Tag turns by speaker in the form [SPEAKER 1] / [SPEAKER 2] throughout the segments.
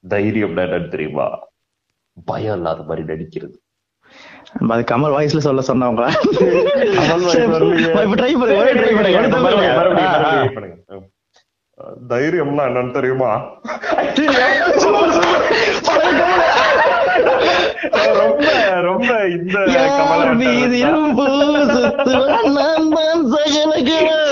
[SPEAKER 1] தைரியம் என்னன்னு தெரியுமா? பயம் இல்லாத மாதிரி நடிக்கிறது.
[SPEAKER 2] அது கமல் வாய்ஸ்ல சொல்ல சொன்னவங்க.
[SPEAKER 1] தைரியம்லாம் என்னன்னு தெரியுமா? ரொம்ப ரொம்ப இந்த
[SPEAKER 2] கமல்.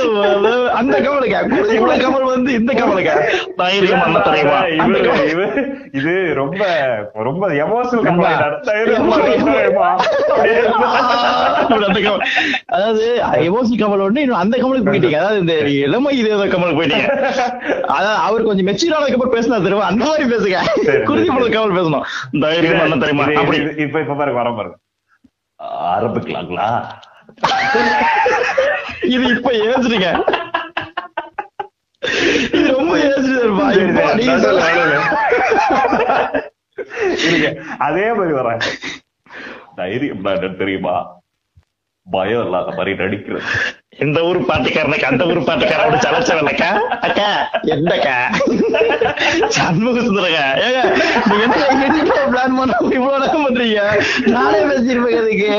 [SPEAKER 2] அந்த கமலுக்கா இவ்வளவு கமல் வந்து இந்த கமலுக்கா தைரியம்.
[SPEAKER 1] இவரு- இது ரொம்ப ரொம்ப எமோஷனல்.
[SPEAKER 2] அதாவது எமோஷனல் கமல் ஒண்ணு இன்னும் அந்த கமலுக்கு போயிட்டீங்க. அதாவது இந்த இளமை இது கமலுக்கு போயிட்டீங்க. அதாவது அவர் கொஞ்சம் மெச்சூரானதுக்கு அப்புறம் பேசினா தெரியும்? அந்த மாதிரி பேசுங்க. குருதி. பழம் கமல் பேசணும். தைரியம் பண்ண தெரியுமா அப்படி.
[SPEAKER 1] இப்ப இப்ப பாருங்க வர பாருங்க. ஆரம்பிக்கலாங்களா
[SPEAKER 2] இது இப்ப ஏசுறீங்க இது ரொம்ப.
[SPEAKER 1] இருங்க அதே மாதிரி வரேன். தைரியம் தெரியுமா? பயம் இல்லாத மாதிரி நடிக்கிறது.
[SPEAKER 2] இந்த ஊர் பாட்டுக்காரனுக்கு அந்த ஊர் பாட்டுக்காரோட சலச்சவனக்கா அக்கா என்னக்கா சண்முக சுந்தரக்கா என்ன பிளான் பண்ண இவ்வளவு நேரம் பண்றீங்க? நானே பேசிருப்பேன் அதுக்கு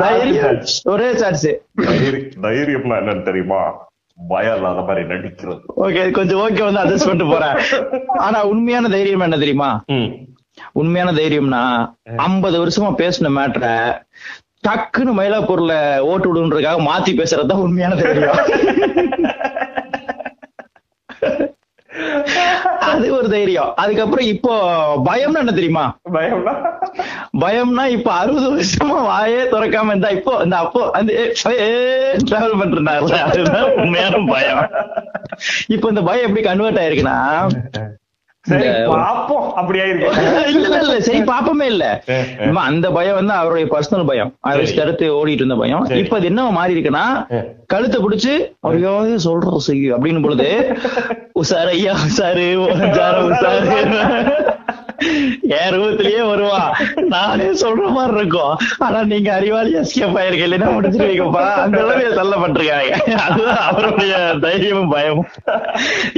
[SPEAKER 2] தைரியம். ஒரே சான்ஸ்
[SPEAKER 1] தைரி- தைரியம்னா என்னன்னு தெரியுமா? பயம் இல்லாத மாதிரி நடிக்கிறது.
[SPEAKER 2] ஓகே கொஞ்சம் ஓகே வந்து அட்ஜஸ்ட் பண்ணிட்டு போறேன். ஆனா உண்மையான தைரியம் என்ன தெரியுமா. உண்மையான தைரியம்னா ஐம்பது வருஷமா பேசின மேட்ர டக்குன்னு மயிலாப்பூர்ல ஓட்டு விடுன்றதுக்காக மாத்தி பேசுறதுதான் உண்மையான தைரியம். அது ஒரு தைரியம். அதுக்கப்புறம் இப்போ பயம்னா என்ன தெரியுமா?
[SPEAKER 1] பயம்னா?
[SPEAKER 2] பயம்னா இப்ப அறுபது வருஷமா வாயே திறக்காம இருந்தா இப்போ இந்த அப்போ அந்த டிராவல் பண்றாருல அதுதான் உண்மையான பயம். இப்போ இந்த பயம் எப்படி கன்வெர்ட் ஆயிருக்குன்னா
[SPEAKER 1] சரி பாப்போம்.
[SPEAKER 2] இல்ல இல்ல சரி பாப்பமே இல்ல. அந்த பயம் வந்து அவருடைய பர்சனல் பயம். தடுத்து ஓடிட்டு இருந்த பயம்.
[SPEAKER 1] சரி.
[SPEAKER 2] இப்ப அது என்ன மாறி இருக்குன்னா. கழுத்தை பிடிச்சு ஐயோ சொல்றோம் அப்படின்னு பொழுது உசாரு ஐயா உசாரு உசாரு. என் ரூபத்திலேயே வருவான் நானே சொல்ற மாதிரி இருக்கும். ஆனா நீங்க அறிவாளி எஸ்கேப் ஆயிருக்க இல்லைன்னா முடிச்சிருவீங்கப்பா அந்த அளவு தள்ள பண்றாங்க அதுதான் அவருடைய தைரியமும் பயமும்.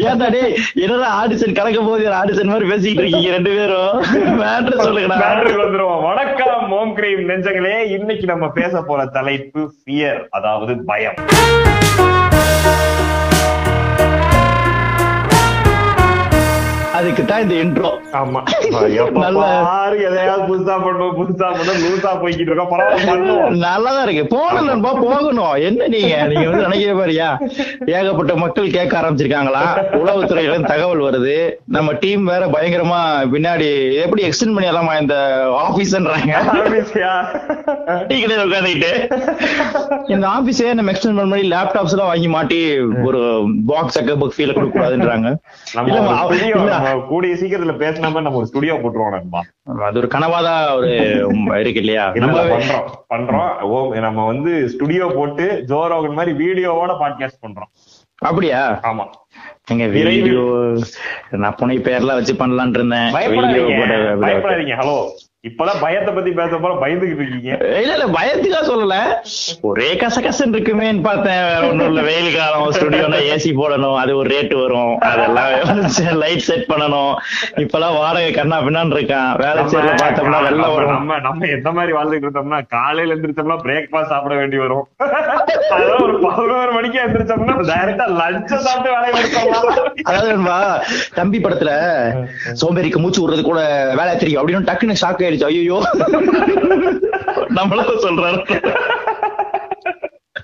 [SPEAKER 2] ஏன்டா டேய் என்னடா ஆடிஷன் கலக்க போது ஆடிஷன் மாதிரி பேசிக்கிட்டு இருக்கீங்க ரெண்டு பேரும்? மேட்ரு சொல்லுங்க
[SPEAKER 1] மேட்ருக்கு வந்துருவோம். வணக்கம் ஓம் கிரீம் நெஞ்சங்களே. இன்னைக்கு நம்ம பேச போற தலைப்பு ஃபியர் அதாவது பயம்.
[SPEAKER 2] அதுக்கு தான் இந்த இன்ட்ரோ
[SPEAKER 1] ஆமா.
[SPEAKER 2] நல்ல-
[SPEAKER 1] எதையாவது புதுசா பண்ணுவோம் புதுசா பண்ணுவோம் லூசா போய்கிட்டு இருக்கோம் பரவாயில்ல பண்ணுவோம்.
[SPEAKER 2] நல்லாதான் இருக்கு. போகணும் நண்பா போகணும். என்ன நீங்க? நீங்க வந்து நினைக்கிற பாரியா ஏகப்பட்ட மக்கள் கேட்க ஆரம்பிச்சிருக்காங்களா? உளவுத்துறையில தகவல் வருது. நம்ம டீம் வேற பயங்கரமா பின்னாடி எப்படி எக்ஸ்டெண்ட் பண்ணி எல்லாம் இந்த ஆபீஸ்ன்றாங்க? நீங்களே உட்காந்துக்கிட்டு இந்த ஆபீஸே நம்ம எக்ஸ்டெண்ட் பண்ண மாதிரி லேப்டாப்ஸ் எல்லாம் வாங்கி மாட்டி ஒரு பாக்ஸ் அக்க புக் ஃபீல் கொடுக்க கூடாதுன்றாங்க
[SPEAKER 1] நம்ம கூடிய சீக்கிரத்துல பேசின நம்ம ஒரு ஸ்டுடியோ போட்டுருவோம் நண்பா.
[SPEAKER 2] அது ஒரு கனவாதான் ஒரு இருக்கு இல்லையா?
[SPEAKER 1] இல்ல,
[SPEAKER 2] நம்ம
[SPEAKER 1] பண்றோம் பண்றோம். ஓ நம்ம வந்து ஸ்டுடியோ போட்டு ஜோரோகன் மாதிரி வீடியோவோட பாட்காஸ்ட் பண்றோம்.
[SPEAKER 2] அப்படியா?
[SPEAKER 1] ஆமா.
[SPEAKER 2] எங்க
[SPEAKER 1] விரைவில்.
[SPEAKER 2] வீடியோ நான் புனை பேர்லாம் வச்சு பண்ணலாம்னு இருந்தேன்.
[SPEAKER 1] ஹலோ. இப்பதான் பயத்தை பத்தி பேச போற பயந்துகிட்டு இருக்கீங்க.
[SPEAKER 2] இல்ல இல்ல பயத்துக்கா சொல்லல. ஒரே கசகசன் இருக்குமேன்னு பார்த்தேன். ஒண்ணும் இல்ல வெயில் காலம் ஸ்டுடியோல ஏசி போடணும் அது ஒரு ரேட் வரும். அதெல்லாம் லைட் செட் பண்ணணும். இப்பெல்லாம் வாடகை கண்ணா பின்னான்னு இருக்கான். வேலை செய்யல பார்த்தோம்னா வெள்ள
[SPEAKER 1] நம்ம-
[SPEAKER 2] வரும்.
[SPEAKER 1] நம்ம நம்ம எந்த மாதிரி வாழ்ந்துட்டு இருந்தோம்னா காலையில எந்திரிச்சோம்னா பிரேக்ஃபாஸ்ட் சாப்பிட வேண்டி வரும். அதான் ஒரு பதினோரு மணிக்கு எந்திரிச்சோம்னா டைரக்டா லஞ்ச சாப்பிட்டு வேலையை முடிச்சிடலாம்.
[SPEAKER 2] அதாவது தம்பி படத்துல சோம்பேறிக்கு மூச்சு விடுறது கூட வேலை தெரியும். அப்படின்னு டக்குன்னு ஷாக் ஆயிடுச்சு. ஐயோ. நம்மளும் சொல்றாரு.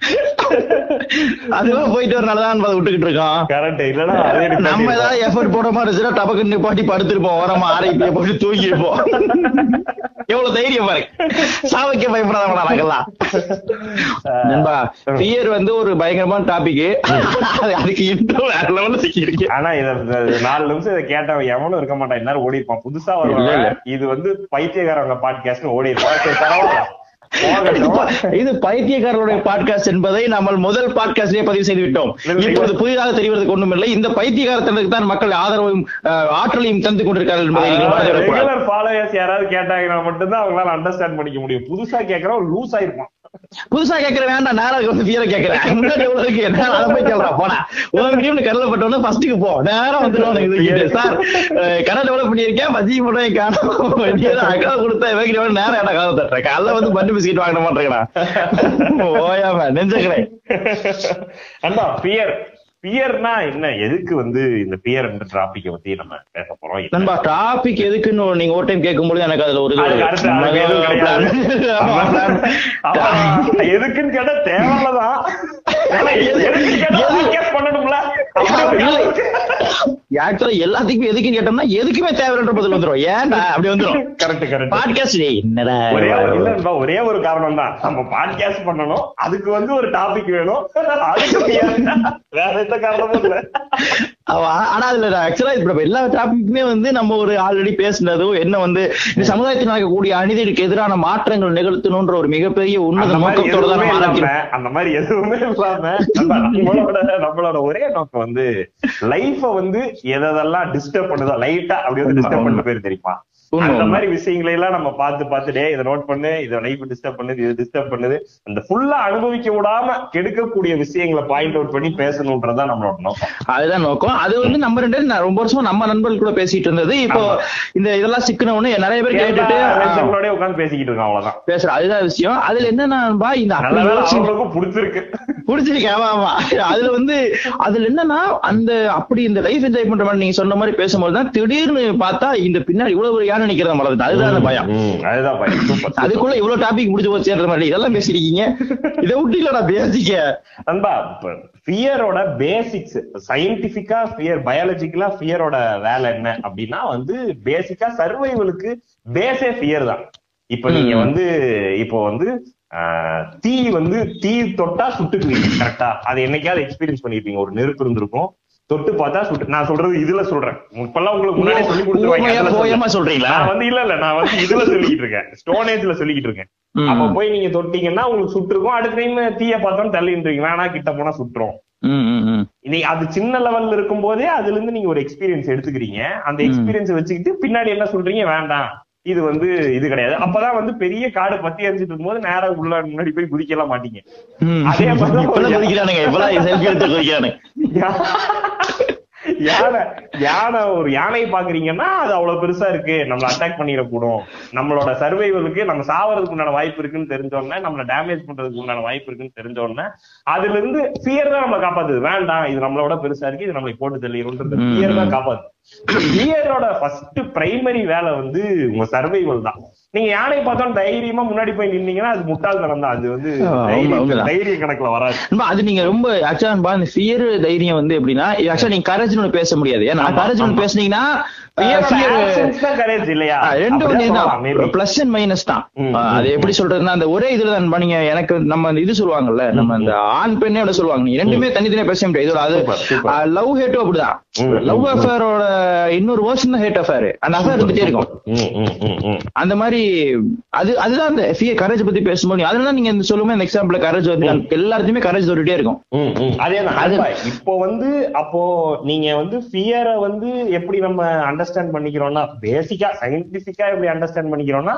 [SPEAKER 2] அதுவும் போயிட்டு வரனாலதான் அதை விட்டுக்கிட்டு இருக்கோம்.
[SPEAKER 1] கரெக்ட் இல்லன்னா அதே
[SPEAKER 2] நம்ம ஏதாவது எஃபர்ட் போட மாதிரி இருந்துச்சுன்னா டபக்கு நிப்பாட்டி படுத்திருப்போம். ஓரமா ஆரைப்பிய போட்டு தூங்கிருப்போம் எவ்வளவு தைரியம் பாரு. சாவைக்கே பயப்படாதவங்களா நாங்கெல்லாம். நண்பா பியர் வந்து ஒரு பயங்கரமான டாபிக் அதுக்கு இன்ட்ரோ வேற லெவல்ல சிக்கிருக்கு
[SPEAKER 1] ஆனா இத நாலு நிமிஷம் இதை கேட்டவன் எவனும் இருக்க மாட்டான். எல்லாரும் ஓடி இருப்பான் புதுசா வருவாங்க. இது வந்து பைத்தியக்காரவங்க பாட்காஸ்ட் ஓடி இருப்பான் சரி, பரவாயில்ல.
[SPEAKER 2] இது பைத்தியக்காரருடைய பாட்காஸ்ட் என்பதை நம்ம முதல் பாட்காஸ்ட்லயே பதிவு செய்து விட்டோம். இப்பொழுது புதிதாக தெரிவதற்கு ஒண்ணும் இல்லை இந்த பைத்தியகாரத்திற்கு தான் மக்கள் ஆதரவையும் ஆற்றலையும் தந்து கொண்டிருக்கிறார்கள் என்பதை.
[SPEAKER 1] ரெகுலர் ஃபாலோயர்ஸ் யாராவது கேட்டாங்கன்னா மட்டும்தான் அவங்களால அண்டர்ஸ்டாண்ட் பண்ணிக்க முடியும். புதுசா கேக்குறவன் லூஸ் ஆயிருப்பான்.
[SPEAKER 2] புதுசா கேக்குற வேண்டாம். நேரம் வந்து ஃபியரை கேக்குறேன் முன்னாடி இருக்கு? நேரம் அதை போய் கேள்றா போனா உனக்கு டீம்னு கடல பட்டவன ஃபர்ஸ்ட்டுக்கு போ. நேரம் வந்துடும் சார். கடை டெவலப் பண்ணியிருக்கேன். மதிய மட்டும் காணும். அக்கா கொடுத்தா இவங்க நேரம் என்ன காலம் தட்டுறேன் காலைல வந்து பட்டு பிஸ்கெட் வாங்க மாட்டேங்கிறா ஓயாம நெஞ்சுக்கிறேன்
[SPEAKER 1] அண்ணா பியர். பியர்னா என்ன? எதுக்கு வந்து இந்த பியர் என்ற டாபிக்க பத்தி நம்ம பேச போறோம்?
[SPEAKER 2] நண்பா டாபிக் எதுக்குன்னு நீங்க ஒரு டைம் கேட்கும்போது எனக்கு அதுல ஒரு.
[SPEAKER 1] எதுக்குன்னு கேட்டா தேவையில்லதான் பண்ணணும்ல?
[SPEAKER 2] ஆக்சுவலா எல்லாத்துக்கும் எதுக்குன்னு கேட்டோம்னா எதுக்குமே தேவைன்ற பதில் வந்துரும். ஏன்டா அப்படி வந்துரும்?
[SPEAKER 1] கரெக்ட் கரெக்ட்
[SPEAKER 2] பாட்காஸ்ட் என்னடா?
[SPEAKER 1] ஒரே ஒரு- காரணம் தான் நம்ம பாட்காஸ்ட் பண்ணணும். அதுக்கு வந்து ஒரு டாபிக் வேணும். அதுக்கு PR. வேற எந்த காரணமும் இல்ல.
[SPEAKER 2] அவ- ஆனா அதுல ஆக்சுவலா இப்ப எல்லா டாபிக்குமே வந்து நம்ம ஒரு ஆல்ரெடி பேசினதும் என்ன வந்து இந்த சமுதாயத்தில் நடக்கக்கூடிய அநீதிக்கு எதிரான மாற்றங்கள் நிகழ்த்தணும்ன்ற ஒரு மிகப்பெரிய உன்னத நோக்கத்தோட தான்
[SPEAKER 1] அந்த மாதிரி எதுவுமே இல்லாம நம்மளோட ஒரே நோக்கம் வந்து லைஃப வந்து எதெல்லாம் டிஸ்டர்ப் பண்ணுதோ லைட்டா அப்படி வந்து டிஸ்டர்ப் பண்ண பேர் தெரியுமா? அந்த. மாதிரி விஷயங்களை எல்லாம் நம்ம பார்த்து பார்த்து டே இதை நோட் பண்ணு இதை லைஃப் டிஸ்டர்ப் பண்ணுது இது டிஸ்டர்ப் பண்ணுது. அந்த ஃபுல்லா அனுபவிக்க விடாம கெடுக்கக்கூடிய விஷயங்களை பாயிண்ட் அவுட் பண்ணி பேசணும்ன்றதுதான் நம்மளோட நோக்கம்.
[SPEAKER 2] அதுதான் நோக்கம். அது வந்து நம்ம ரெண்டு பேரும் நான் ரொம்ப வருஷமா நம்ம நண்பர்கள் கூட பேசிட்டு இருந்தது. இப்போ இந்த இதெல்லாம் சிக்கன உடனே நிறைய பேர் கேட்டுட்டு
[SPEAKER 1] உட்காந்து பேசிக்கிட்டு இருக்கோம் அவ்வளவுதான்.
[SPEAKER 2] பேசுற அதுதான் விஷயம். அதுல என்னன்னா இந்த
[SPEAKER 1] பிடிச்சிருக்கு.
[SPEAKER 2] புடிச்சிருக்கு. ஆமா ஆமா. அதுல வந்து அதுல என்னன்னா அந்த அப்படி இந்த லைஃப் என்ஜாய் பண்ற மாதிரி நீங்க சொன்ன மாதிரி பேசும்போது தான் திடீர்னு பார்த்தா இந்த பின்னாடி இவ்வளவு யானை நிக்கிறத மலர்ந்து அதுதான் பயம்.
[SPEAKER 1] அதுதான் பயம்.
[SPEAKER 2] அதுக்குள்ள இவ்வளவு டாபிக் முடிஞ்சு போச்சுன்ற மாதிரி இதெல்லாம் பேசிருக்கீங்க. இதை விட்டு இல்லடா பேசிக்க
[SPEAKER 1] நண்பா ஃபியரோட பேசிக்ஸ் சயின்டிபிக்கா ஃபியர் பயாலஜிக்கலா ஃபியரோட வேலை என்ன அப்படின்னா வந்து பேசிக்கா சர்வைவலுக்கு பேஸே ஃபியர் தான். இப்ப நீங்க. வந்து இப்போ வந்து தீ வந்து தீ தொட்டா சுட்டுக்குவீங்க கரெக்டா அது என்னைக்காவது எக்ஸ்பீரியன்ஸ் பண்ணிருப்பீங்க. ஒரு நெருப்பு இருந்திருக்கும். தொட்டு பார்த்தா சுட்டு நான் சொல்றது இதுல சொல்றேன். இப்பெல்லாம் உங்களுக்கு முன்னாடி சொல்லி கொடுத்துருவாங்க.
[SPEAKER 2] சொல்றீங்களா?
[SPEAKER 1] நான் வந்து இல்ல இல்ல நான் வந்து இதுல சொல்லிக்கிட்டு இருக்கேன். ஸ்டோனேஜ்ல சொல்லிக்கிட்டு இருக்கேன். அப்ப போய் நீங்க தொட்டீங்கன்னா உங்களுக்கு சுட்டுருக்கும் அடுத்த டைம் தீய பார்த்தோம் தள்ளின்றீங்க வேணா கிட்ட போனா சுட்டுரும். நீ அது சின்ன லெவல்ல இருக்கும் போதே அதுல இருந்து நீங்க ஒரு எக்ஸ்பீரியன்ஸ் எடுத்துக்கிறீங்க. அந்த எக்ஸ்பீரியன்ஸ் வச்சுக்கிட்டு பின்னாடி என்ன சொல்றீங்க? வேண்டாம். இது வந்து இது கிடையாது. அப்பதான் வந்து பெரிய காடு பத்தி எரிஞ்சிட்டு இருக்கும்போது நேரா உள்ள முன்னாடி போய் குதிக்கலாம் மாட்டீங்க. அதே மாதிரிதான் யானை யானை ஒரு யானை பாக்குறீங்கன்னா அது அவ்வளவு பெருசா இருக்கு. நம்மள அட்டாக் பண்ணிடக்கூடும். நம்மளோட சர்வைவலுக்கு நம்ம சாவறதுக்கு உண்டான வாய்ப்பு இருக்குன்னு தெரிஞ்ச உடனே நம்மள டேமேஜ் பண்றதுக்கு உண்டான வாய்ப்பு இருக்குன்னு தெரிஞ்ச உடனே அதுல இருந்து ஃபியர் தான் நம்மளை காப்பாத்துது. வேண்டாம் இது நம்மளோட பெருசா இருக்கு இது நம்மளை போட்டு தள்ளிடும்ன்றது.
[SPEAKER 2] ம்.
[SPEAKER 1] ஃபியர் தான் காப்பாத்து ஃபியரோட ஃபர்ஸ்ட் பிரைமரி வேலை வந்து உங்க சர்வைவல் தான். நீங்க யானை பார்த்தோம் தைரியமா முன்னாடி போய் நின்னீங்கன்னா அது முட்டாள்தனம் தான். அது வந்து தைரிய- கணக்குல வராது.
[SPEAKER 2] அது நீங்க ரொம்ப ஆக்சுவலா இந்த ஃபியர் தைரியம் வந்து எப்படின்னா ஆக்சுவலா நீங்க ஒண்ணு பேச முடியாது. ஏன்னா கரேஜ்
[SPEAKER 1] ஆமா.
[SPEAKER 2] பேசுனீங்கன்னா
[SPEAKER 1] தான்.
[SPEAKER 2] பிளஸ் அண்ட் மைனஸ் தான். அது எப்படி சொல்றதுன்னா அந்த ஒரே இதுல தான் நீங்க எனக்கு நம்ம இது சொல்லுவாங்கல்ல நம்ம அந்த ஆண் பெண்ணே சொல்லுவாங்க. ரெண்டுமே தனித்தனியா பேச முடியாது. அது லவ் ஹேட்டும் அப்படிதான்.
[SPEAKER 1] ம்,
[SPEAKER 2] லவ்
[SPEAKER 1] ம்,
[SPEAKER 2] அஃபேரோட இன்னொரு வேர்ஷன் தான் ஹேட் அஃபேர் அந்த அஃபேர் இருந்துட்டே இருக்கும். அந்த மாதிரி அது அதுதான் அந்த ஃபியர் கரேஜ் பத்தி பேசும்போது அதனால நீங்க இந்த சொல்லுமே இந்த எக்ஸாம்பிள் கரேஜ் வந்து எல்லாருக்குமே கரேஜ் சொல்லிட்டே இருக்கும். அது-
[SPEAKER 1] அதுதான். இப்போ வந்து அப்போ நீங்க வந்து ஃபியரை வந்து எப்படி நம்ம அண்டர்ஸ்டாண்ட் பண்ணிக்கிறோம்னா பேசிக்கா சயின்டிபிக்கா எப்படி அண்டர்ஸ்டாண்ட் பண்ணிக்கிறோம்னா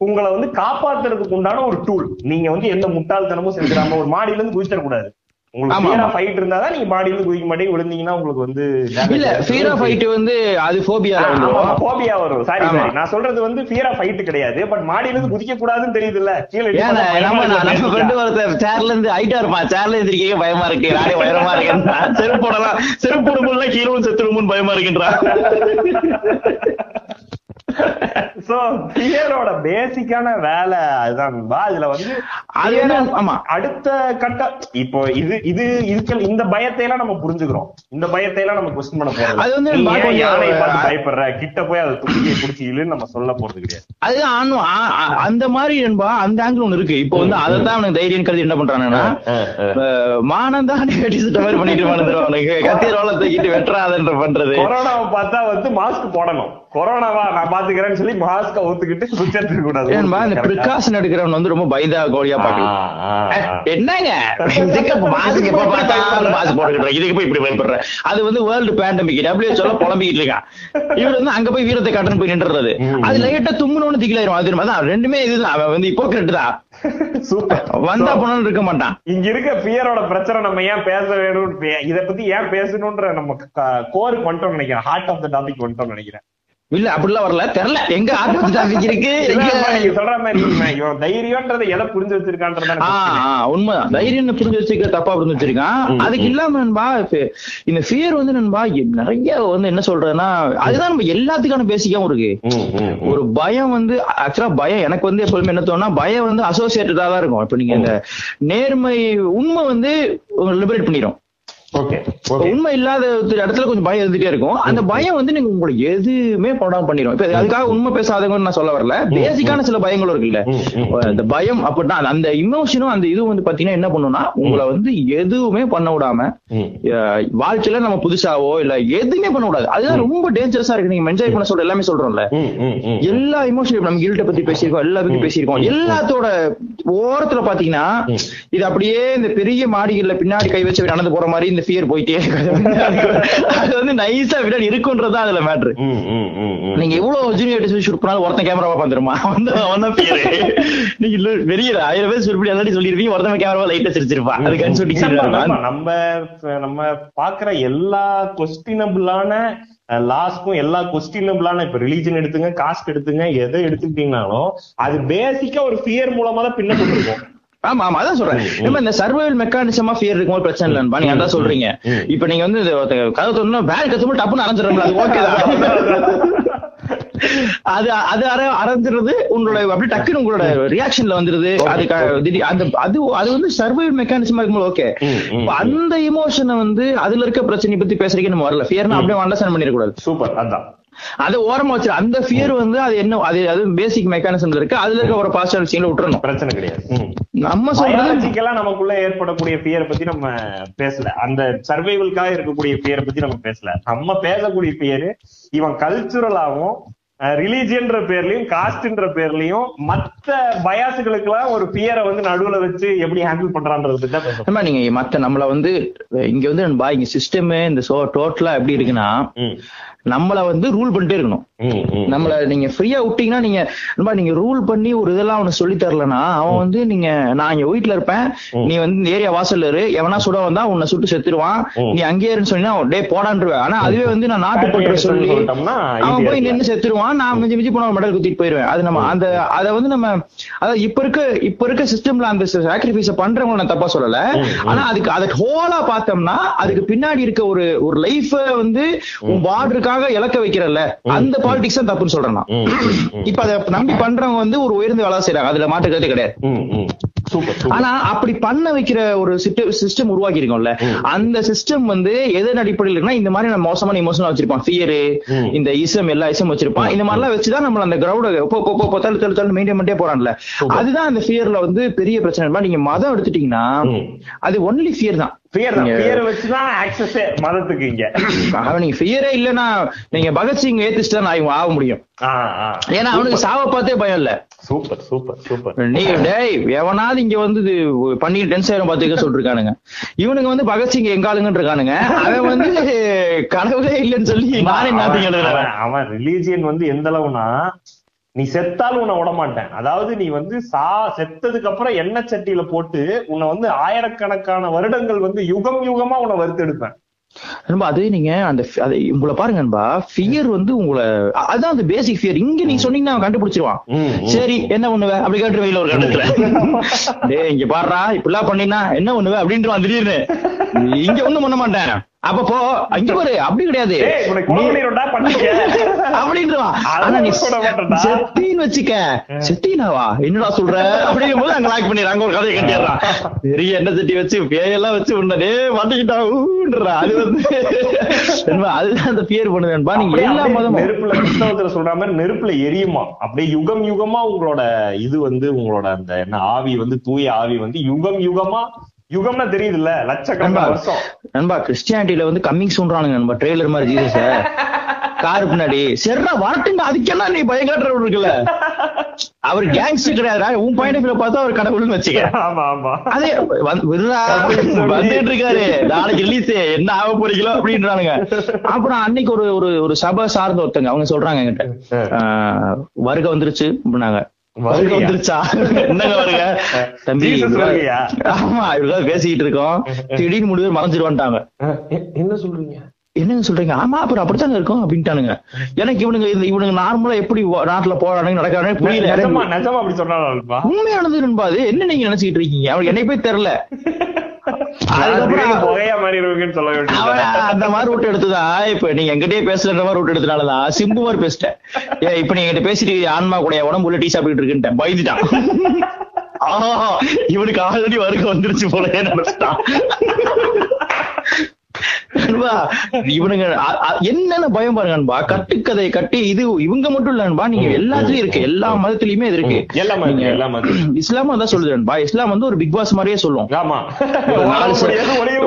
[SPEAKER 1] உங்களை வந்து காப்பாத்துறதுக்கு உண்டான ஒரு டூல் நீங்க வந்து எந்த முட்டாள்தனமும் செஞ்சிடாம ஒரு மாடியில இருந்து குதிச்சிடக்கூடாது. ஃபைட் இருந்தாதான் நீங்க இருந்து குதிக்க மாட்டேங்க விழுந்தீங்கன்னா உங்களுக்கு வந்து
[SPEAKER 2] இல்ல ஃபியர் ஆஃப் ஃபைட் வந்து அது ஃபோபியா வந்துரும்.
[SPEAKER 1] போபியா வரும். சாரி. சாரி நான் சொல்றது வந்து ஃபியர் ஆஃப் ஃபைட் கிடையாது. பட் மாடியில இருந்து குதிக்க கூடாதுன்னு தெரியுதுல்ல. கீழே பயமா
[SPEAKER 2] நம்ம நம்ம ஃப்ரெண்டு ஒருத்தர் சேர்ல இருந்து ஹைட்டா இருப்பான். சேர்ல எந்திரிக்க பயமா இருக்கு. நானே உயரமா இருக்கேன் செருப்பு போடலாம். செருப்பு போடும்போது கீழே செத்துருமோன்னு பயமா இருக்குன்றா.
[SPEAKER 1] சோ ஃபியரோட பேசிக்கான வேலை அதுதான். அதுல வந்து
[SPEAKER 2] அது ஆமா.
[SPEAKER 1] அடுத்த கட்ட இப்போ இது இது இதுக்கு இந்த பயத்தை எல்லாம் நம்ம புரிஞ்சுக்கிறோம். இந்த பயத்தை எல்லாம் நம்ம கொஸ்டின் பண்ண போறது
[SPEAKER 2] அது வந்து
[SPEAKER 1] யானையை பார்த்து பயப்படுற? கிட்ட போய் அதை துப்பிக்கை பிடிச்சி இழுன்னு நம்ம சொல்ல போறது கிடையாது.
[SPEAKER 2] அது ஆணும் ஆ- ஆ- அந்த மாதிரி என்பா அந்த ஆங்கிள் ஒண்ணு இருக்கு. இப்போ வந்து அதைத்தான் அவனுக்கு தைரியம் கருதி என்ன பண்றானுன்னா மானம் தான் வெட்டி சுட்ட மாதிரி பண்ணிட்டு வந்துடும் அவனுக்கு கத்தி ரோல தூக்கிட்டு வெட்டுறாதன்ற பண்றது.
[SPEAKER 1] கொரோனாவை பார்த்தா வந்து மாஸ்க் போடணும். கொரோனாவா நான் பாத்துக்கிறேன்னு சொல்லி மாஸ்க ஒத்துக்கிட்டு சுவிட்ச் எடுத்துக்க கூடாது.
[SPEAKER 2] இந்த பிரிகாஷன் எடுக்கிறவன் வந்து ரொம்ப பயந்தா கோழியா பாக்கலாம். என்னங்க? இதுக்கு மாஸ்க் எப்ப பார்த்தாலும் மாஸ்க் போட்டுக்கிட்டு இதுக்கு போய் இப்படி பயப்படுற. அது வந்து வேர்ல்டு பேண்டமிக் டபிள்யூ சொல்ல புலம்பிக்கிட்டு இருக்கான் இவர் வந்து அங்க போய் வீரத்தை காட்டுன்னு போய் நின்றது
[SPEAKER 1] ம்.
[SPEAKER 2] அது லைட்டா தும்முனோன்னு திகிலாயிரும். அது அதான் ரெண்டுமே இதுதான். அவன் வந்து இப்போக்கிரட் தான்.
[SPEAKER 1] சூப்பர்.
[SPEAKER 2] வந்தா போனாலும் இருக்க மாட்டான்.
[SPEAKER 1] இங்க இருக்க பியரோட பிரச்சனை நம்ம ஏன் பேச வேணும்? இத பத்தி ஏன் பேசணும்ன்ற நம்ம கோருக்கு வந்துட்டோம் நினைக்கிறேன். ஹார்ட் ஆஃப் த டாபிக் வந்துட்டோம் நினைக்கிறேன்.
[SPEAKER 2] இல்ல அப்படிலாம் வரல. தெரியல. எங்க ஆட்டோ டாபிக் இருக்கு.
[SPEAKER 1] நீங்க சொல்ற மாதிரி இவன் இவன் தைரியம்ன்றதை எதை புரிஞ்சு வச்சிருக்கான்றத
[SPEAKER 2] உண்மைதான் தைரியம் புரிஞ்சு வச்சுக்க தப்பா புரிஞ்சு வச்சிருக்கான். அதுக்கு இல்லாம நண்பா இந்த ஃபியர் வந்து நண்பா நிறைய வந்து என்ன சொல்றதுன்னா அதுதான் நம்ம எல்லாத்துக்கான பேசிக்காவும் இருக்கு. ஒரு பயம் வந்து ஆக்சுவலா பயம் எனக்கு வந்து எப்பவுமே என்ன தோணுனா பயம் வந்து அசோசியேட்டடா தான் இருக்கும். இப்ப நீங்க இந்த நேர்மை உண்மை வந்து லிபரேட் இப்ப உண்மை இல்லாத ஒரு இடத்துல கொஞ்சம் பயம் இருந்துட்டே இருக்கும். அந்த பயம் வந்து நீங்க உங்களுக்கு எதுவுமே போடாம பண்ணிரும். இப்ப அதுக்காக உண்மை பேசாதவங்கன்னு நான் சொல்ல வரல. பேசிக்கான சில பயங்களும் இருக்குல்ல. இந்த பயம் அப்படின்னா அந்த இமோஷனும் அந்த இதுவும் வந்து பாத்தீங்கன்னா என்ன பண்ணும்னா உங்களை வந்து எதுவுமே பண்ண விடாம அஹ், வாழ்க்கையில நம்ம புதுசாவோ இல்ல எதுவுமே பண்ண விடாது. அதுதான் ரொம்ப டேஞ்சரஸா இருக்கு. நீங்க என்ஜாய் பண்ண சொல்ற எல்லாமே சொல்றோம்ல. எல்லா இமோஷன் நம்ம கில்ட்ட பத்தி பேசியிருக்கோம் எல்லா பத்தி பேசியிருக்கோம். எல்லாத்தோட ஓரத்துல பாத்தீங்கன்னா இது அப்படியே இந்த பெரிய மாடிகள்ல பின்னாடி கை வச்சு நடந்து போற மாதிரி இந்த ஃபியர் போயிட்டே அது வந்து நைஸா விட இருக்குன்றதா அதுல மேட்ரு நீங்க எவ்வளவு ஜூனியர் ஷூட் பண்ணாலும் ஒருத்தன் கேமராவா பாந்துருமா வந்து அவன் பேரு நீங்க இல்ல பெரிய ஆயிரம் பேர் சொல்லி எல்லாரும் சொல்லிருப்பீங்க ஒருத்தன் கேமராவா லைட்டா சிரிச்சிருப்பான் அது கண் சொல்லி
[SPEAKER 1] நம்ம நம்ம நம்ம பாக்குற எல்லா கொஸ்டினபிளான லாஸ்க்கும் எல்லா கொஸ்டினபிளான இப்ப ரிலீஜன் எடுத்துங்க காஸ்ட் எடுத்துங்க எதை எடுத்துக்கிட்டீங்கனாலும் அது பேசிக்கா ஒரு ஃபியர் மூலமா தான் பின்னப்பட்டிருக்கும்.
[SPEAKER 2] ஆமா ஆமா அதான் சொல்றேன். நம்ம இந்த சர்வைவல் மெக்கானிசமா ஃபியர் இருக்கும் பிரச்சனை இல்லைன்பா நீங்க அதான் சொல்றீங்க. இப்ப நீங்க வந்து கதை சொன்னா பேக் கத்தும்போது டப்புன்னு அரைஞ்சிடறோம்ல அது ஓகே அது அது அரை அரைஞ்சிருது உங்களோட அப்படியே டக்குன்னு உங்களோட ரியாக்ஷன்ல வந்துருது அது க- திடீர் அந்த அது அது வந்து சர்வைவல் மெக்கானிசமா இருக்கும்போது ஓகே அந்த இமோஷனை வந்து அதுல இருக்க பிரச்சனை பத்தி பேசுறதுக்கு நம்ம வரல. ஃபியர்னா அப்படியே அண்டர்ஸ்டாண்ட் பண்ணிடக்கூடாது.
[SPEAKER 1] சூப்பர் அதான்.
[SPEAKER 2] அதை ஓரமா வச்சு அந்த ஃபியர் வந்து அது என்ன அது அது பேசிக் மெக்கானிசம்ல இருக்கு. அதுல இருக்க ஒரு பாசிட்டிவ் விஷயங்களை விட்டுறணும்.
[SPEAKER 1] பிரச்சனை கிடையாது.
[SPEAKER 2] நம்ம சொல்றது
[SPEAKER 1] நமக்குள்ள ஏற்படக்கூடிய பியரை பத்தி நம்ம பேசல. அந்த சர்வைவல்காக இருக்கக்கூடிய பியரை பத்தி நம்ம பேசல. நம்ம பேசக்கூடிய பியரு இவன் கல்ச்சுரலாவும் ரிலீஜியன்ற பேர்லயும் காஸ்ட்ன்ற பேர்லயும் மத்த பயாசுகளுக்கு எல்லாம் ஒரு பியரை வந்து நடுவுல வச்சு எப்படி ஹேண்டில் பண்றான்றத தான்
[SPEAKER 2] நீங்க மத்த நம்மள வந்து இங்க வந்து நண்பா இங்க சிஸ்டமே இந்த டோட்டலா எப்படி இருக்குன்னா. நம்மள வந்து ரூல் பண்ணிட்டே இருக்கணும். நம்மள நீங்க ஃப்ரீயா விட்டீங்கன்னா நீங்க நீங்க ரூல் பண்ணி ஒரு இதெல்லாம் அவனுக்கு சொல்லி தரலனா அவன் வந்து நீங்க நான் இங்க வீட்ல இருப்பேன். நீ வந்து இந்த ஏரியா வாசல்ல இரு. எவனா சுட வந்தா உன்னை சுட்டு செத்துருவான். நீ அங்கேயே இருன்னு சொன்னா டே போடான்றுவேன். ஆனா அதுவே வந்து நான் நாட்டு பற்ற சொல்லி அவன் போய். நின்னு செத்துருவான். நான் மிஞ்சி மிஞ்சி போன மெடல் குத்திட்டு போயிருவேன். அது நம்ம அந்த அத வந்து நம்ம அதாவது இப்ப இருக்க இப்ப இருக்க சிஸ்டம்ல அந்த சாக்ரிஃபைஸ் பண்றவங்க நான் தப்பா சொல்லல. ஆனா அதுக்கு அதை ஹோலா பார்த்தோம்னா அதுக்கு பின்னாடி இருக்க ஒரு ஒரு லைஃப வந்து உன் பார்டருக்காக இழக்க வைக்கிறல்ல. அந்த பாலிடிக்ஸ் தான் தப்புன்னு சொல்றேன் நான். இப்ப அதை நம்பி பண்றவங்க வந்து ஒரு உயர்ந்த வேலை செய்யறாங்க அதுல மாற்றுக்கிறதே கிடையாது. ஆனா அப்படி பண்ண வைக்கிற ஒரு சிஸ்டம் உருவாக்கி இருக்கோம்ல அந்த சிஸ்டம் வந்து எதன் அடிப்படையில் இருக்குன்னா இந்த மாதிரி நம்ம மோசமான இமோஷனல் வச்சிருப்பான் ஃபியரு. இந்த இசம் எல்லா இசம் வச்சிருப்பான் இந்த மாதிரிலாம் வச்சுதான் நம்ம அந்த கிரௌட தள்ளு தள்ளு தள்ளு மெயின்டைன் பண்ணிட்டே போறான்ல அதுதான் அந்த ஃபியர்ல வந்து பெரிய பிரச்சனை. நீங்க மதம் எடுத்துட்டீங்கன்னா. அது ஒன்லி ஃபியர் தான். நீங்க ஃபியரே இல்லைன்னா நீங்க பகத்சிங் ஏத்திஸ்ட் தான் ஆக முடியும். ஏன்னா அவனுக்கு சாவ பார்த்தே பயம் இல்ல.
[SPEAKER 1] Super super super.
[SPEAKER 2] நீ டேய் எவனாவது இங்க வந்து பண்ணி டென்ஸ் ஆயிரம் பாத்துக்க சொல்லிருக்கானுங்க. இவனுங்க வந்து பகத்சிங் எங்காளுங்கன்னு இருக்கானுங்க அவன் வந்து கனவே இல்லைன்னு சொல்லி நானே நாத்திங்க எழுதுறேன்.
[SPEAKER 1] அவன் அவன் ரிலீஜியன் வந்து எந்த அளவுனா நீ செத்தாலும் உன்னை விட மாட்டேன். அதாவது நீ வந்து சா செத்ததுக்கு அப்புறம் எண்ணெய் சட்டியில போட்டு உன்னை வந்து ஆயிரக்கணக்கான வருடங்கள் வந்து யுகம் யுகமா உன்னை வறுத்தெடுப்பேன்.
[SPEAKER 2] நண்பா அது நீங்க அந்த அது உங்களை பாருங்க நண்பா ஃபியர் வந்து உங்களை அ- அதான் அந்த பேசிக் ஃபியர் இங்க நீங்க சொன்னீங்கன்னா அவன் கண்டுபிடிச்சிருவான். சரி என்ன பண்ணுவ? அப்படி கேட்டு வெயில ஒரு கட்டத்துல. டேய் இங்க பாடுறா இப்படிலாம் பண்ணினா என்ன பண்ணுவ? அப்படின்ட்டு திடீர்னு. இங்க ஒண்ணும் பண்ண மாட்டேன். அப்ப போ. அங்க பாரு அப்படி கிடையாது. செத்தின்னு வச்சுக்க. செத்தினாவா? என்னடா சொல்ற? அப்படிங்கும் போது அங்க லாக் பண்ணிடுறாங்க ஒரு கதையை கட்டிடுறான் பெரிய எண்ணெய் சட்டி வச்சு பேயெல்லாம் வச்சு உன்னே மாட்டிக்கிட்டா ஊன்றா. அது வந்து அதுதான் அந்த பியர் பண்ணுவேன்பா நீங்க எல்லா மதமும்
[SPEAKER 1] நெருப்புல கிறிஸ்தவத்துல சொல்ற மாதிரி நெருப்புல எரியுமா? அப்படியே யுகம் யுகமா உங்களோட இது வந்து உங்களோட அந்த என்ன ஆவி வந்து தூய ஆவி வந்து யுகம் யுகமா யுகம்னா தெரியுதுல்ல லட்சக்கணக்கான
[SPEAKER 2] நண்பா,
[SPEAKER 1] வருஷம்.
[SPEAKER 2] நண்பா கிறிஸ்டியானிட்டில வந்து கம்மிங் சொல்றானுங்க நண்பா ட்ரெய்லர் மாதிரி ஜீசஸ கார் பின்னாடி சரிடா வரட்டுங்க அதுக்கு என்ன நீ காட்டுறவர் இருக்குல்ல? அவர் கேங்ஸ்டர் கிடையாது உன் பாயிண்ட் ஆஃப் பார்த்தா அவர் கடவுள்னு வச்சுக்க.
[SPEAKER 1] ஆமா ஆமா.
[SPEAKER 2] அதே வந்துட்டு இருக்காரு நாளைக்கு ரிலீஸ் என்ன ஆக போறீங்களோ அப்படின்றானுங்க. அப்புறம் அன்னைக்கு ஒரு ஒரு சபை சார்ந்த ஒருத்தங்க அவங்க சொல்றாங்க என்கிட்ட. வருகை வந்துருச்சு அப்படின்னாங்க. பேசிக்கிட்டு இருக்கோம். திடீர்னு முடிவு மறைஞ்சிருவான்ட்டாங்க.
[SPEAKER 1] அஹ், எ- என்ன சொல்றீங்க?
[SPEAKER 2] என்னங்க சொல்றீங்க? ஆமா அப்புறம் அப்படித்தாங்க இருக்கும் அப்படின்ட்டானுங்க. எனக்கு இவனுங்க இவனுங்க நார்மலா எப்படி நாட்டுல போறானுங்க நடக்கிறானுங்க புரியல.
[SPEAKER 1] நிஜமா நிஜமா அப்படி சொன்னாலும்
[SPEAKER 2] உண்மையானது நண்பா அது என்ன நீங்க நினைச்சுக்கிட்டு இருக்கீங்க? அவனுக்கு என்னை போய் தெரியல. அந்த மாதிரி ரூட் எடுத்துதான் இப்ப நீங்க எங்கிட்டயே பேசுற மாதிரி ரூட் எடுத்தனாலதான் சிம்பு மாதிரி பேசிட்டேன். இப்ப நீங்க என்கிட்ட பேசிட்டு ஆன்மா கூட உடம்பு உள்ள டீ சாப்பிட்டு இருக்குன்ட்டேன். பயந்துட்டான். இவனுக்கு ஆல்ரெடி வருக வந்துருச்சு போல நினைச்சிட்டான். நண்பா, இவனுங்க என்னென்ன பயம் பாருங்க நண்பா கட்டுக்கதை கட்டி இது இவங்க மட்டும் இல்ல நண்பா நீங்க எல்லாத்துலயும் இருக்கு. எல்லா மதத்திலயுமே இது இருக்கு. இஸ்லாம் அதான் சொல்லுது நண்பா இஸ்லாம் வந்து ஒரு பிக் பாஸ் மாதிரியே சொல்லும்.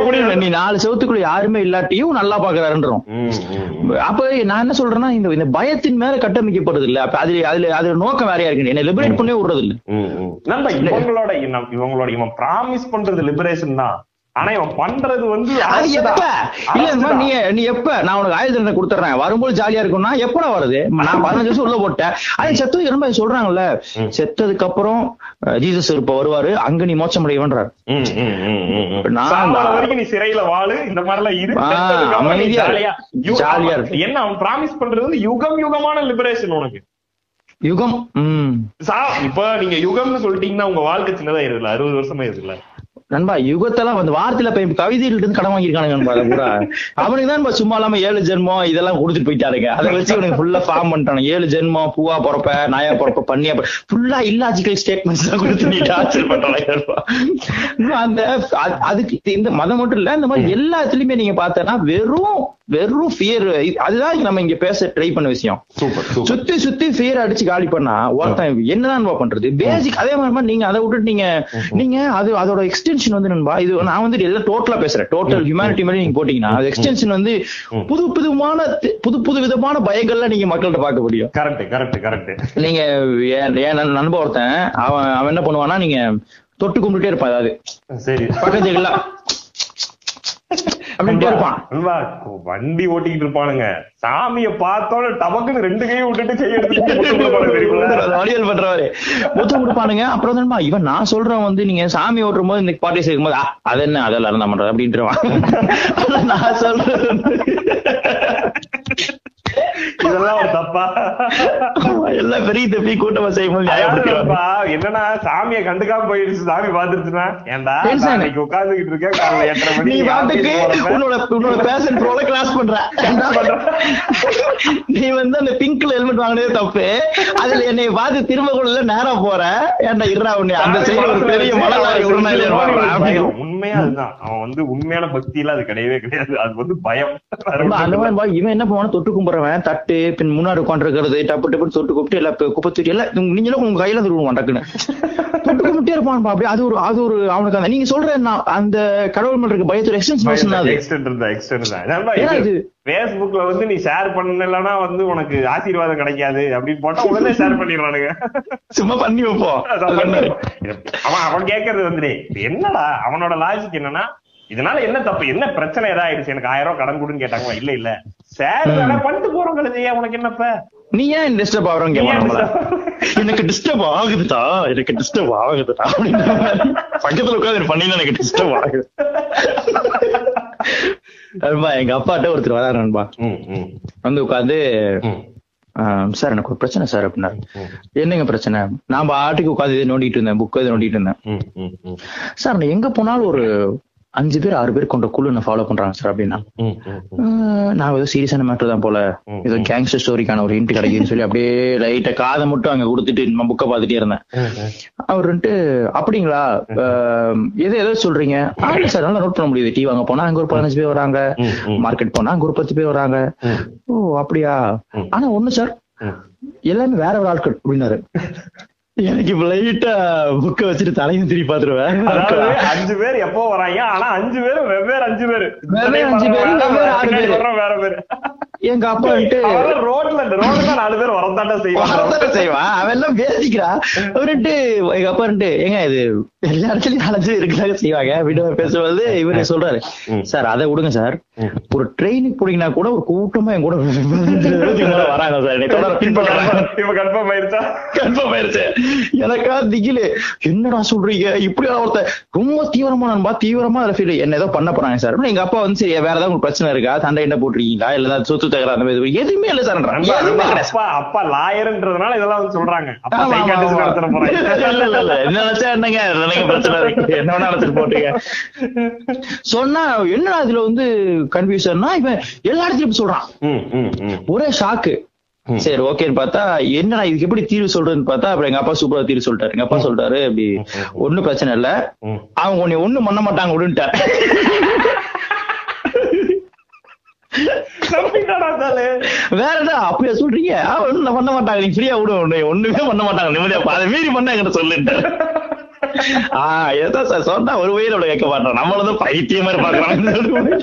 [SPEAKER 1] முடியாது.
[SPEAKER 2] நீ நாலு செவத்துக்குள்ள யாருமே இல்லாட்டியும் நல்லா பாக்குறாருன்றோம். அப்ப நான் என்ன சொல்றேன்னா இந்த பயத்தின் மேல கட்டமைக்கப்படுது இல்ல அப்ப அதுல அதுல அது நோக்கம் வேறையா இருக்கு? என்ன லிபரேட் பண்ணே விடுறது இல்ல.
[SPEAKER 1] இவங்களோட இவங்களோட இவன் ப்ராமிஸ் பண்றது லிபரேஷன் தான். ஆனா இவன் பண்றது வந்து.
[SPEAKER 2] இல்ல. நீ நீ எப்ப? நான் உனக்கு ஆயுத தண்டனை கொடுத்துறேன். வரும்போது ஜாலியா இருக்கும்னா எப்படா வருது? நான் பதினஞ்சு வருஷம் உள்ள போட்டேன். அது செத்தது ரொம்ப சொல்றாங்கல்ல. செத்ததுக்கு அப்புறம் ஜீசஸ் இப்ப வருவாரு. அங்க நீ மோட்சம் அடைவன்றாரு. நான்.
[SPEAKER 1] வரைக்கும் நீ சிறையில வாழு. இந்த மாதிரி எல்லாம் இரு செத்ததுக்கு
[SPEAKER 2] அமைதியா
[SPEAKER 1] ஜாலியா
[SPEAKER 2] இரு.
[SPEAKER 1] யு-
[SPEAKER 2] ஜாலியா
[SPEAKER 1] அவன்
[SPEAKER 2] இரு.
[SPEAKER 1] என்ன அவன் ப்ராமிஸ் பண்றது வந்து யுகம் யுகமான லிபரேஷன் உனக்கு.
[SPEAKER 2] யுகம்?
[SPEAKER 1] இப்ப நீங்க யுகம்னு சொல்லிட்டீங்கன்னா உங்க வாழ்க்கை சின்னதா இருக்குல்ல அறுபது வருஷமா இருக்குல்ல
[SPEAKER 2] நண்பா யுகத்தெல்லாம் வந்து வார்த்தையில இப்ப கவிதையில இருந்து கடன் வாங்கியிருக்கானுங்க நண்பா அதை அவனுக்கு தான் சும்மா இல்லாம ஏழு ஜென்மம் இதெல்லாம் கொடுத்துட்டு போயிட்டாருங்க. அதை வச்சு அவனுக்கு ஃபுல்லா ஃபார்ம் பண்ணிட்டானு ஏழு ஜென்மம் பூவா பிறப்ப நாயா பிறப்ப பண்ணியா ஃபுல்லா இல்லாஜிக்கல் ஸ்டேட்மெண்ட்ஸ் தான் கொடுத்து நீ டார்ச்சர் பண்றாங்க அந்த அதுக்கு இந்த மதம் மட்டும் இல்ல இந்த மாதிரி எல்லாத்துலயுமே நீங்க பார்த்தனா வெறும் வெறும் ஃபியர் அதுதான் நம்ம இங்க பேச ட்ரை பண்ண விஷயம். சுத்தி சுத்தி ஃபியர் அடிச்சு காலி பண்ணா ஒருத்தன் என்னதான் பண்றது? பேசிக் அதே மாதிரி நீங்க அதை விட்டுட்டு நீங்க நீங்க அது அதோட எக்ஸ்டென்ஷன் வந்து நண்பா இது நான் வந்து எல்லாம் டோட்டலா பேசுறேன். டோட்டல் ஹியூமனிட்டி மாதிரி நீங்க போட்டீங்கன்னா அது எக்ஸ்டென்ஷன் வந்து புது புதுமான புது புது விதமான பயங்கள்லாம் நீங்க மக்கள்கிட்ட பார்க்க முடியும்.
[SPEAKER 1] கரெக்ட் கரெக்ட் கரெக்ட்
[SPEAKER 2] நீங்க என் நண்- நண்பன் ஒருத்தன் அவன் அவன் என்ன பண்ணுவான்னா நீங்க தொட்டு கும்பிட்டுட்டே இருப்பான் அதாவது பக்கத்து
[SPEAKER 1] வண்டி ஓட்டிக்கிட்டு இருப்பானுங்க. சாமிய பார்த்தோன்னு டபக்குன்னு ரெண்டு கையும் விட்டுட்டு கை எடுத்துட்டு முட்டு கொடுப்பானுங்க தெரியுமில்ல?
[SPEAKER 2] வடிவல் பண்றவரு. முத்தம் கொடுப்பானுங்க. அப்புறம் வந்து இவன் நான் சொல்றேன் வந்து நீங்க சாமி ஓட்டுற போது இந்த பாட்டி சேர்க்கும் போது அது என்ன? அதெல்லாம் இருந்தா பண்றது அப்படின்ட்டுருவான். நான் வந்து,
[SPEAKER 1] இதெல்லாம் ஒரு தப்பா?
[SPEAKER 2] எல்லாம் பெரிய தப்பி கூட்டமா செய்யும்
[SPEAKER 1] என்னன்னா சாமியை கண்டுக்காம போயிடுச்சு சாமி பாத்துருச்சுன்னா ஏன்டா இன்னைக்கு உட்கார்ந்துகிட்டு இருக்கேன் காலைல எட்டரை
[SPEAKER 2] நீ
[SPEAKER 1] மணிக்கு
[SPEAKER 2] பாட்டுக்கு. உன்னோட உன்னோட பேஷன் ப்ரோல கிளாஸ் பண்ற. என்ன பண்ற? நீ வந்து அந்த பிங்க்ல ஹெல்மெட் வாங்கினதே தப்பு. அதுல என்னை பார்த்து திரும்ப கூட நேரா போற. ஏன்டா இருடா உன்னை? அந்த சைடு ஒரு பெரிய மலை.
[SPEAKER 1] உண்மையா அதுதான். அவன் வந்து உண்மையான பக்தியில அது கிடையவே கிடையாது. அது வந்து பயம்.
[SPEAKER 2] இவன் என்ன பண்ணுவான் தொட்டு கும்புறவன் தட்டு பின் முன்னாடி உட்காந்துருக்கிறது டப்பு டப்புன்னு தொட்டு குப்பிட்டு எல்லாம் குப்பை தூக்கி எல்லாம் நீங்க- நீங்களும் உங்க கையில திருடுவான் டக்குன்னு. தொட்டு கும்பிட்டே இருப்பான் பா, அப்படியே அது ஒரு அது ஒரு அவனுக்கு அந்த நீங்க சொல்ற அந்த கடவுள் மேல இருக்க பயத்தோட எக்ஸ்டென்ஷன் தான் அது.
[SPEAKER 1] extent தான். இது
[SPEAKER 2] இது-
[SPEAKER 1] Facebookல வந்து நீ ஷேர் பண்ணலன்னா வந்து உனக்கு ஆசீர்வாதம் கிடைக்காது அப்படின்னு போட்டா உடனே ஷேர் பண்ணிடுவானுங்க.
[SPEAKER 2] சும்மா பண்ணி வைப்போம்.
[SPEAKER 1] அவன் அவன் கேக்குறது வந்து என்னடா அவனோட லாஜிக் என்னன்னா இதனால என்ன தப்பு? என்ன பிரச்சனை ஏதாயிடுச்சு எனக்கு ஆயிரம் ரூபாய் கடன் கொடுன்னு கேட்டாங்க இல்ல இல்ல. சார் பண்ணிட்டு போறோம் கழுதையா உனக்கு என்னப்ப?
[SPEAKER 2] நீ ஏன் டிஸ்டர்ப் ஆகுறோம் எனக்கு டிஸ்டர்ப் ஆகுதுடா. எனக்கு டிஸ்டர்ப் ஆகுதுடா அப்படின்னு பக்கத்துல உட்காந்து பண்ணி எனக்கு டிஸ்டர்ப் ஆகுது. நண்பா எங்க அப்பாட்ட ஒருத்தர் வராரு நண்பா வந்து உட்காந்து சார் எனக்கு ஒரு பிரச்சனை சார் அப்படின்னாரு.
[SPEAKER 1] ம்,
[SPEAKER 2] என்னங்க பிரச்சனை? நான் பாட்டுக்கு உட்காந்து இதை நோண்டிட்டு இருந்தேன் புக் இதை நோண்டிட்டு இருந்தேன். சார் எங்க போனாலும் ஒரு அஞ்சு பேர் ஆறு பேர் கொண்ட குழு என்ன ஃபாலோ பண்றாங்க சார் அப்படின்னா நான் ஏதோ சீரியஸான மேட்டர் தான் போல. ஏதோ கேங்ஸ்டர் ஸ்டோரிக்கான ஒரு ஹிண்ட் கிடைக்குதுன்னு சொல்லி அப்படியே லைட்டா காதை மட்டும் அங்க கொடுத்துட்டு நம்ம புக்கை பார்த்துட்டே இருந்தேன். அவர் வந்துட்டு அப்படிங்களா? எது எதோ சொல்றீங்க? ஆ, இல்ல சார் நல்லா நோட் பண்ண முடியுது. டீ வாங்க போனா அங்க ஒரு பதினஞ்சு பேர் வராங்க. மார்க்கெட் போனா அங்க ஒரு பத்து பேர் வராங்க. ஓ அப்படியா. ஆனா ஒண்ணு சார். எல்லாமே வேற ஒரு ஆட்கள் அப்படின்னாரு. எனக்கு இப்ப லைட்டா புக்க வச்சுட்டு தலையும் திருப்பி பாத்துருவேன்
[SPEAKER 1] அஞ்சு பேர் எப்போ வராங்க? ஆனா அஞ்சு பேரும் வெவ்வேறு அஞ்சு பேரு.
[SPEAKER 2] வெவ்வேறு அஞ்சு பேரு,
[SPEAKER 1] வேற பேரு.
[SPEAKER 2] எங்க அப்பா
[SPEAKER 1] ரோட்ல ரோட்ல நாலு பேர் வரத்தாண்டா செய்வாங்க.
[SPEAKER 2] வரத்தானே செய்வான் அவன் எல்லாம் பேசிக்கிறான் அவருட்டு எங்க அப்பா வந்துட்டு ஏங்க இது எல்லா இடத்துலயும் நாலஞ்சு இருக்கிறாங்க செய்வாங்க. வீட்டு பேசும்போது இவரு சொல்றாரு. சார் அதை விடுங்க சார். ஒரு ட்ரெயினுக்கு போனீங்கன்னா கூட ஒரு கூட்டமா என் கூட வராங்க சார்.
[SPEAKER 1] கன்ஃபார்ம் ஆயிருச்சா?
[SPEAKER 2] கன்ஃபார்ம் ஆயிருச்சு. எனக்கா திகிலு. என்னடா சொல்றீங்க? இப்படி ஒருத்தர் ரொம்ப தீவிரமா நண்பா தீவிரமா அதுல ஃபீல் என்ன ஏதோ பண்ண போறாங்க சார். எங்க அப்பா வந்து சரி வேற ஏதாவது பிரச்சனை இருக்கா? சண்டை என்ன போட்டிருக்கீங்களா? இல்ல சொத்து தகராறு அந்த மாதிரி எதுவுமே இல்ல சார்.
[SPEAKER 1] அப்பா அப்பா லாயர்ன்றதுனால இதெல்லாம் வந்து சொல்றாங்க. அப்பா சைக்காட்டிஸ்ட். நடத்துற போறாங்க.
[SPEAKER 2] இல்ல, இல்ல, இல்ல. என்ன நினைச்சா என்னங்க? எனக்கு பிரச்சனை இருக்கு? என்ன நினைச்சிட்டு போட்டீங்க. சொன்னா என்ன அதுல வந்து கன்ஃபியூஷன்னா இவன் எல்லா இடத்துலயும் சொல்றான். ஒரே ஷாக்கு. சரி ஓகேன்னு பார்த்தா என்னடா இதுக்கு எப்படி தீர்வு சொல்றதுன்னு பார்த்தா அப்புறம் எங்க அப்பா சூப்பரா தீர்வு சொல்லிட்டாரு. எங்க அப்பா சொல்லிட்டாரு இப்படி ஒண்ணும் பிரச்சனை இல்ல. அவங்க உன்னை ஒண்ணும் பண்ண மாட்டாங்க விடுன்ட்டார். வேற என்ன அப்படியா சொல்றீங்க? அவன் ஒண்ணும் பண்ண மாட்டாங்க. நீங்க ஃப்ரீயா விடு உன்னை ஒண்ணுமே பண்ண மாட்டாங்க. நிம்மதியா அதை மீறி பண்ண என்கிட்ட சொல்லுன்ட்டார் ஆஹ் ஏதோ சார் சொன்னா ஒரு வயிறு அவ்வளவு கேட்க மாட்டோம் நம்மளதும் பைத்திய மாதிரி பாக்குறாங்க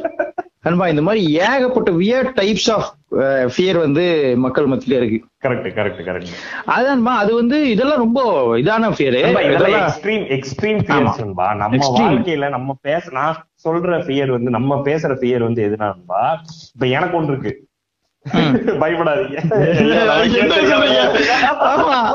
[SPEAKER 2] அன்பா இந்த மாதிரி ஏகப்பட்ட வியர் டைப்ஸ் ஆஃப் ஃபியர் வந்து மக்கள் மத்தியில இருக்கு.
[SPEAKER 1] கரெக்ட் கரெக்ட் கரெக்ட்
[SPEAKER 2] அதுதான்பா அது வந்து இதெல்லாம் ரொம்ப இதான ஃபியர் இதெல்லாம்
[SPEAKER 1] எக்ஸ்ட்ரீம் எக்ஸ்ட்ரீம். ஃபியர்ஸ்பா நம்ம. வாழ்க்கையில நம்ம பேச நான் சொல்ற ஃபியர் வந்து நம்ம பேசுற ஃபியர் வந்து எதுனான்பா இப்ப எனக்கு ஒன்று இருக்கு. பயப்படாதீங்க.
[SPEAKER 2] ஆமா.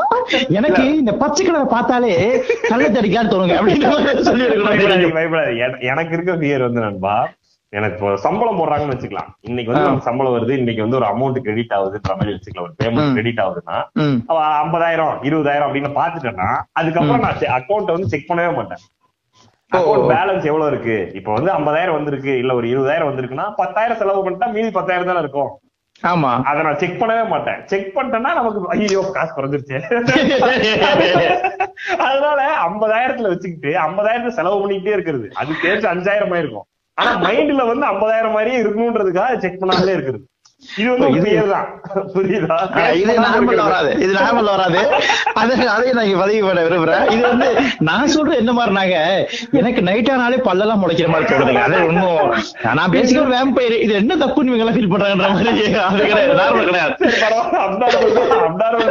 [SPEAKER 2] எனக்கு இந்த பச்சை கலர் பார்த்தாலே கள்ள தடிக்கான்னு தோணுங்க அப்படின்னு சொல்லி
[SPEAKER 1] பயப்படாதீங்க பயப்படாதீங்க. என- எனக்கு இருக்க ஃபியர் வந்து நண்பா எனக்கு இப்போ சம்பளம் போடுறாங்கன்னு வச்சுக்கலாம். இன்னைக்கு வந்து. நமக்கு சம்பளம் வருது இன்னைக்கு வந்து ஒரு அமௌண்ட் கிரெடிட் ஆகுதுன்ற மாதிரி வச்சுக்கலாம். ஒரு பேமெண்ட். கிரெடிட் ஆகுதுன்னா அவ ஐம்பதாயிரம் இருபதாயிரம் அப்படின்னு பாத்துட்டேன்னா அதுக்கப்புறம் நான் அக்கௌண்ட் வந்து செக் பண்ணவே மாட்டேன். அக்கௌண்ட் பேலன்ஸ் எவ்வளவு இருக்கு? இப்ப வந்து ஐம்பதாயிரம் வந்திருக்கு இல்ல ஒரு இருபதாயிரம் வந்திருக்குன்னா பத்தாயிரம் செலவு பண்ணிட்டா மீதி பத்தாயிரம் தானே இருக்கும்.
[SPEAKER 2] ஆமா.
[SPEAKER 1] அதை நான் செக் பண்ணவே மாட்டேன். செக் பண்ணிட்டேன்னா நமக்கு ஐயோ காசு குறைஞ்சிருச்சு. அதனால ஐம்பதாயிரத்துல வச்சுக்கிட்டு ஐம்பதாயிரத்துல செலவு பண்ணிக்கிட்டே இருக்கிறது. அது தேர்ச்சி அஞ்சாயிரம் ஆயிருக்கும். ஆனா மைண்ட்ல வந்து ஐம்பதாயிரம் மாதிரியே இருக்கணும்ன்றதுக்காக செக் பண்ணாமலே இருக்குது. இது
[SPEAKER 2] நார்மல் வராது. இது நார்மல் வராது. அது அதையும் நான் பதிவு பண்ண விரும்புறேன். இது வந்து நான் சொல்றது என்ன மாதிரினாங்க? எனக்கு நைட் ஆனாலே பல்லெல்லாம் முளைக்கிற மாதிரி தோணுதுங்க. அது ஒண்ணும் நான் பேசிக்க வேம்பயர் இது என்ன தப்புன்னு இவங்க எல்லாம் ஃபீல் பண்றாங்கன்ற மாதிரி அது கிடையாது. நார்மல் கிடையாது.
[SPEAKER 1] இருந்தாலும்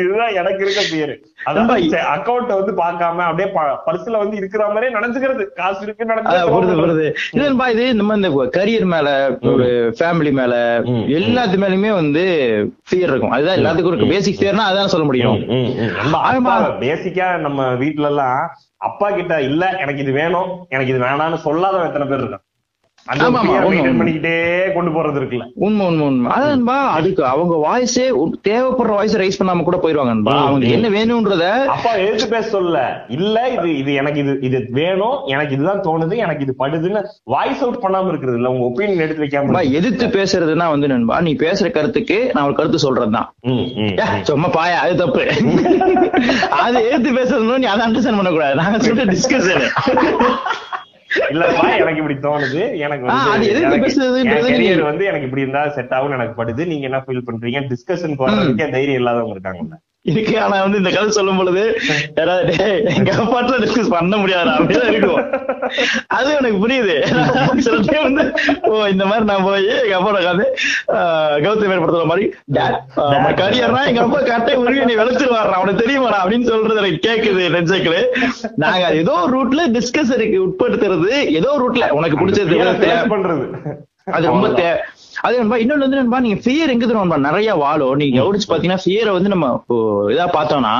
[SPEAKER 1] இதுதான் எனக்கு இருக்க fear. அதாவது account வந்து பார்க்காம அப்படியே பர்ஸ்ல வந்து இருக்கிற மாதிரியே நினைச்சுக்கிறது காசு இருக்கு
[SPEAKER 2] அதான் இதுன்பா இது நம்ம இந்த கரியர் மேல ஒரு ஃபேமிலி மேல எல்லாத்து மேலயுமே வந்து ஃபியர் இருக்கும். அதுதான் எல்லாத்துக்கும் இருக்கு. பேசிக் ஃபியர்னா அதான் சொல்ல முடியும்.
[SPEAKER 1] பேசிக்கா நம்ம வீட்ல எல்லாம் அப்பா கிட்ட இல்ல எனக்கு இது வேணும் எனக்கு இது வேணாம்னு சொல்லாத எத்தனை பேர் இருக்கான்? பண்ணிக்கிட்டே கொண்டு போறது இருக்குல்ல.
[SPEAKER 2] உண்மை உண்மை உண்மை. அதான்பா அதுக்கு அவங்க வாய்ஸே தேவைப்படுற வாய்ஸ் ரைஸ் பண்ணாம கூட போயிருவாங்கன்பா
[SPEAKER 1] ம்,
[SPEAKER 2] அவங்க. என்ன வேணும்ன்றத
[SPEAKER 1] அப்பா எதிர்த்து பேச சொல்ல. இல்ல இது இது எனக்கு இது இது வேணும் எனக்கு இதுதான் தோணுது எனக்கு இது படுதுன்னு வாய்ஸ் அவுட் பண்ணாம இருக்கிறது இல்ல. உங்க ஒப்பீனியன் எடுத்து வைக்காம.
[SPEAKER 2] எதிர்த்து பேசுறதுன்னா வந்து நண்பா நீ பேசுற கருத்துக்கு நான் ஒரு கருத்து சொல்றதுதான். சும்மா பாயா அது தப்பு. அது எதிர்த்து பேசுறதுன்னு நீ அதை அண்டர்ஸ்டாண்ட் பண்ணக்கூடாது. நாங்க சொல்ற டிஸ்கஷன்
[SPEAKER 1] இல்லப்பா எனக்கு இப்படி தோணுது. எனக்கு வந்து எனக்கு- வந்து இப்படி இருந்தா செட் ஆகும் எனக்கு படுது. நீங்க என்ன ஃபீல் பண்றீங்க? டிஸ்கஷன் போறதுக்கே தைரியம் இல்லாதவங்க இருக்காங்கல்ல.
[SPEAKER 2] இருக்கு ஆனா வந்து இந்த கதை சொல்லும் பொழுது யாராவது "டேய், எங்க அப்பாட்ல டிஸ்கஸ் பண்ண முடியாது அப்படிதான் இருக்கும் அது எனக்கு புரியுது. சில டைம் வந்து ஓ இந்த மாதிரி நான் போய் எங்க அப்பாவோட கதை கௌதம் ஏற்படுத்துற மாதிரி கரியர்னா எங்க அப்பா கட்டை உருவி நீ வெளுத்துருவாரு அவனுக்கு தெரியுமாடா அப்படின்னு சொல்றது எனக்கு கேக்குது நெஞ்சைக்குள்ள நாங்க ஏதோ ரூட்ல டிஸ்கஸருக்கு உட்படுத்துறது ஏதோ ரூட்ல உனக்கு பிடிச்சது
[SPEAKER 1] பண்றது.
[SPEAKER 2] அது ரொம்ப தே அது நண்பா இன்னொன்னு வந்து நண்பா நீங்க ஃபியர் எங்க நண்பா? நிறைய வாழும் நீங்க கவனிச்சு பாத்தீங்கன்னா ஃபியரை வந்து நம்ம இதா பார்த்தோம்னா.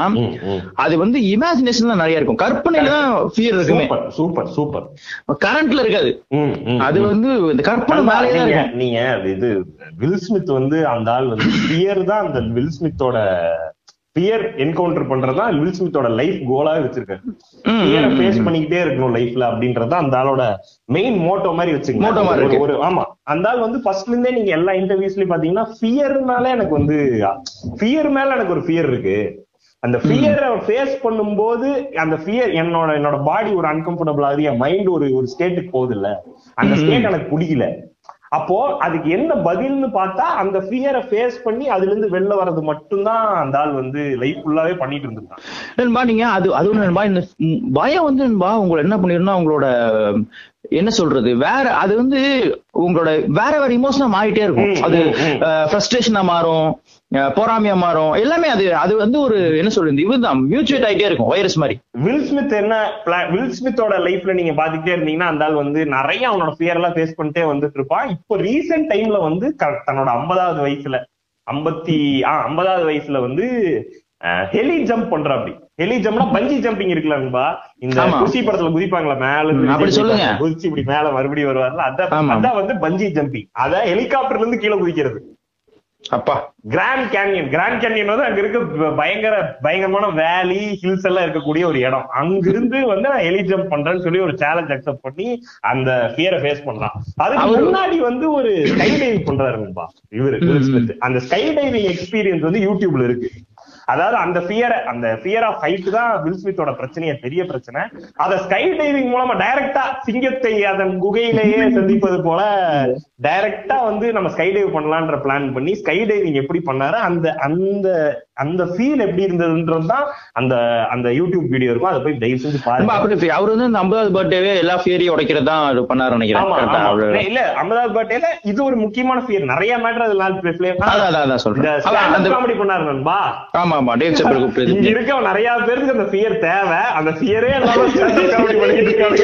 [SPEAKER 2] அது வந்து இமேஜினேஷன் தான் நிறைய இருக்கும். கற்பனையில தான் ஃபியர் இருக்குமே.
[SPEAKER 1] சூப்பர் சூப்பர்
[SPEAKER 2] கரண்ட்ல இருக்காது. அது. வந்து இந்த கற்பனை தான்
[SPEAKER 1] நீங்க இது வில் ஸ்மித் வந்து அந்த ஆள் வந்து பியர் தான் அந்த வில் ஸ்மித்தோட பியர் என்கவுண்டர் பண்றதுதான் வில் ஸ்மித்தோட லைஃப் கோலாவே வச்சிருக்காரு.
[SPEAKER 2] ம்,
[SPEAKER 1] பியரை
[SPEAKER 2] ம்,
[SPEAKER 1] ஃபேஸ். பண்ணிக்கிட்டே இருக்கணும் லைஃப்ல அப்படின்றது அந்த ஆளோட மெயின் மோட்டோ மாதிரி
[SPEAKER 2] மாதிரி
[SPEAKER 1] ஒரு- ஆமா. அந்த ஆள் வந்து ஃபர்ஸ்ட்ல இருந்தே நீங்க எல்லா இன்டர்வியூஸ்லயும் பாத்தீங்கன்னா ஃபியர்னால எனக்கு வந்து ஃபியர் மேல எனக்கு ஒரு ஃபியர் இருக்கு. அந்த ஃபியரை ஃபேஸ் பண்ணும்போது அந்த ஃபியர் என்னோட என்னோட பாடி ஒரு அன்கம்ஃபர்டபுள் ஆகுது. என் மைண்ட் ஒரு ஒரு ஸ்டேட்டுக்கு போகுது இல்ல. அந்த. ஸ்டேட் எனக்கு பிடிக்கல. அப்போ அதுக்கு என்ன பதில்னு பார்த்தா அந்த ஃபியரை ஃபேஸ் பண்ணி அதுல இருந்து வெளில வர்றது மட்டும்தான் அந்த ஆள் வந்து லைஃப் ஃபுல்லாவே பண்ணிட்டு இருந்திருக்கான்
[SPEAKER 2] நண்பா நீங்க அது அது ஒண்ணு நண்பா இந்த பயம் வந்து நண்பா உங்களை என்ன பண்ணிருந்தா உங்களோட என்ன சொல்றது வேற அது வந்து உங்களோட வேற வேற இமோஷனா மாறிட்டே இருக்கும். அது. ஃப்ரஸ்ட்ரேஷனா மாறும். அஹ், பொறாமையா மாறும். எல்லாமே அது அது வந்து ஒரு என்ன சொல்றது இதுதான். மியூச்சுவேட் ஆயிட்டே இருக்கும் வைரஸ் மாதிரி.
[SPEAKER 1] வில் ஸ்மித் என்ன வில் ஸ்மித்தோட லைஃப்ல நீங்க பாத்துக்கிட்டே இருந்தீங்கன்னா அந்த ஆள் வந்து நிறைய அவனோட ஃபியர் எல்லாம் ஃபேஸ் பண்ணிட்டே வந்துட்டு இருப்பான். இப்போ ரீசெண்ட் டைம்ல வந்து தன்னோட ஐம்பதாவது வயசுல ஐம்பத்தி ஆஹ் ஐம்பதாவது வயசுல வந்து ஹெலி ஜம்ப் பண்ற அப்படி ஹெலி ஜம்ப்னா பஞ்சி ஜம்பிங் இருக்குல்ல இந்த. குஷி படத்துல குதிப்பாங்களா மேல. குதிச்சு இப்படி மேல மறுபடியும் வருவார்ல அதான். அதான் வந்து பஞ்சி ஜம்பிங் அத ஹெலிகாப்டர்ல இருந்து கீழே குதிக்கிறது.
[SPEAKER 2] அப்பா.
[SPEAKER 1] கிராண்ட் கேன்யன் கிராண்ட் கேன்யன் வந்து அங்க இருக்க பயங்கர பயங்கரமான வேலி ஹில்ஸ் எல்லாம் இருக்கக்கூடிய ஒரு இடம். அங்கிருந்து வந்து நான் எலி ஜம்ப் பண்றேன்னு சொல்லி ஒரு சேலஞ்ச் அக்செப்ட் பண்ணி அந்த ஃபியரை ஃபேஸ் பண்ணலாம். அதுக்கு முன்னாடி வந்து ஒரு ஸ்கை டைவிங் பண்றாரு நண்பா இவரு. அந்த ஸ்கை டைவிங் எக்ஸ்பீரியன்ஸ் வந்து யூடியூப்ல இருக்கு. அதாவது அந்த ஃபியர் அந்த ஃபியர் ஆஃப் ஹைட் தான் வில் ஸ்மித்தோட பிரச்சனைய பெரிய பிரச்சனை. அத ஸ்கை டைவிங் மூலமா டைரக்டா சிங்கத்தை அதன் குகையிலேயே சந்திப்பது போல டைரக்டா வந்து நம்ம ஸ்கை டைவ் பண்ணலான்ற பிளான் பண்ணி ஸ்கை டைவிங் எப்படி பண்ணாரு அந்த அந்த அந்த ஃபீல் எப்படி இருந்ததுன்றது தான் அந்த அந்த யூடியூப் வீடியோ இருக்கும். அதை போய் தயவு செஞ்சு பாருங்க.
[SPEAKER 2] அப்படி அவர் வந்து இந்த ஐம்பதாவது பர்த்டேவே எல்லா ஃபியரையும் உடைக்கிறது தான் அது பண்ணாரு நினைக்கிறேன்.
[SPEAKER 1] இல்ல ஐம்பதாவது பர்த்டேல இது ஒரு முக்கியமான ஃபியர் நிறைய மேட்டர் அதனால
[SPEAKER 2] அதான் அதான், அதான் சொல்றேன்.
[SPEAKER 1] காமெடி பண்ணாரு நண்பா.
[SPEAKER 2] ஆமா ஆமா. டேவ்
[SPEAKER 1] இங்க
[SPEAKER 2] கூப்பிட்டு
[SPEAKER 1] இருக்க நிறைய பேருக்கு அந்த ஃபியர் தேவை. அந்த ஃபியரே எல்லாரும் comedy பண்ணிட்டு இருக்காங்க.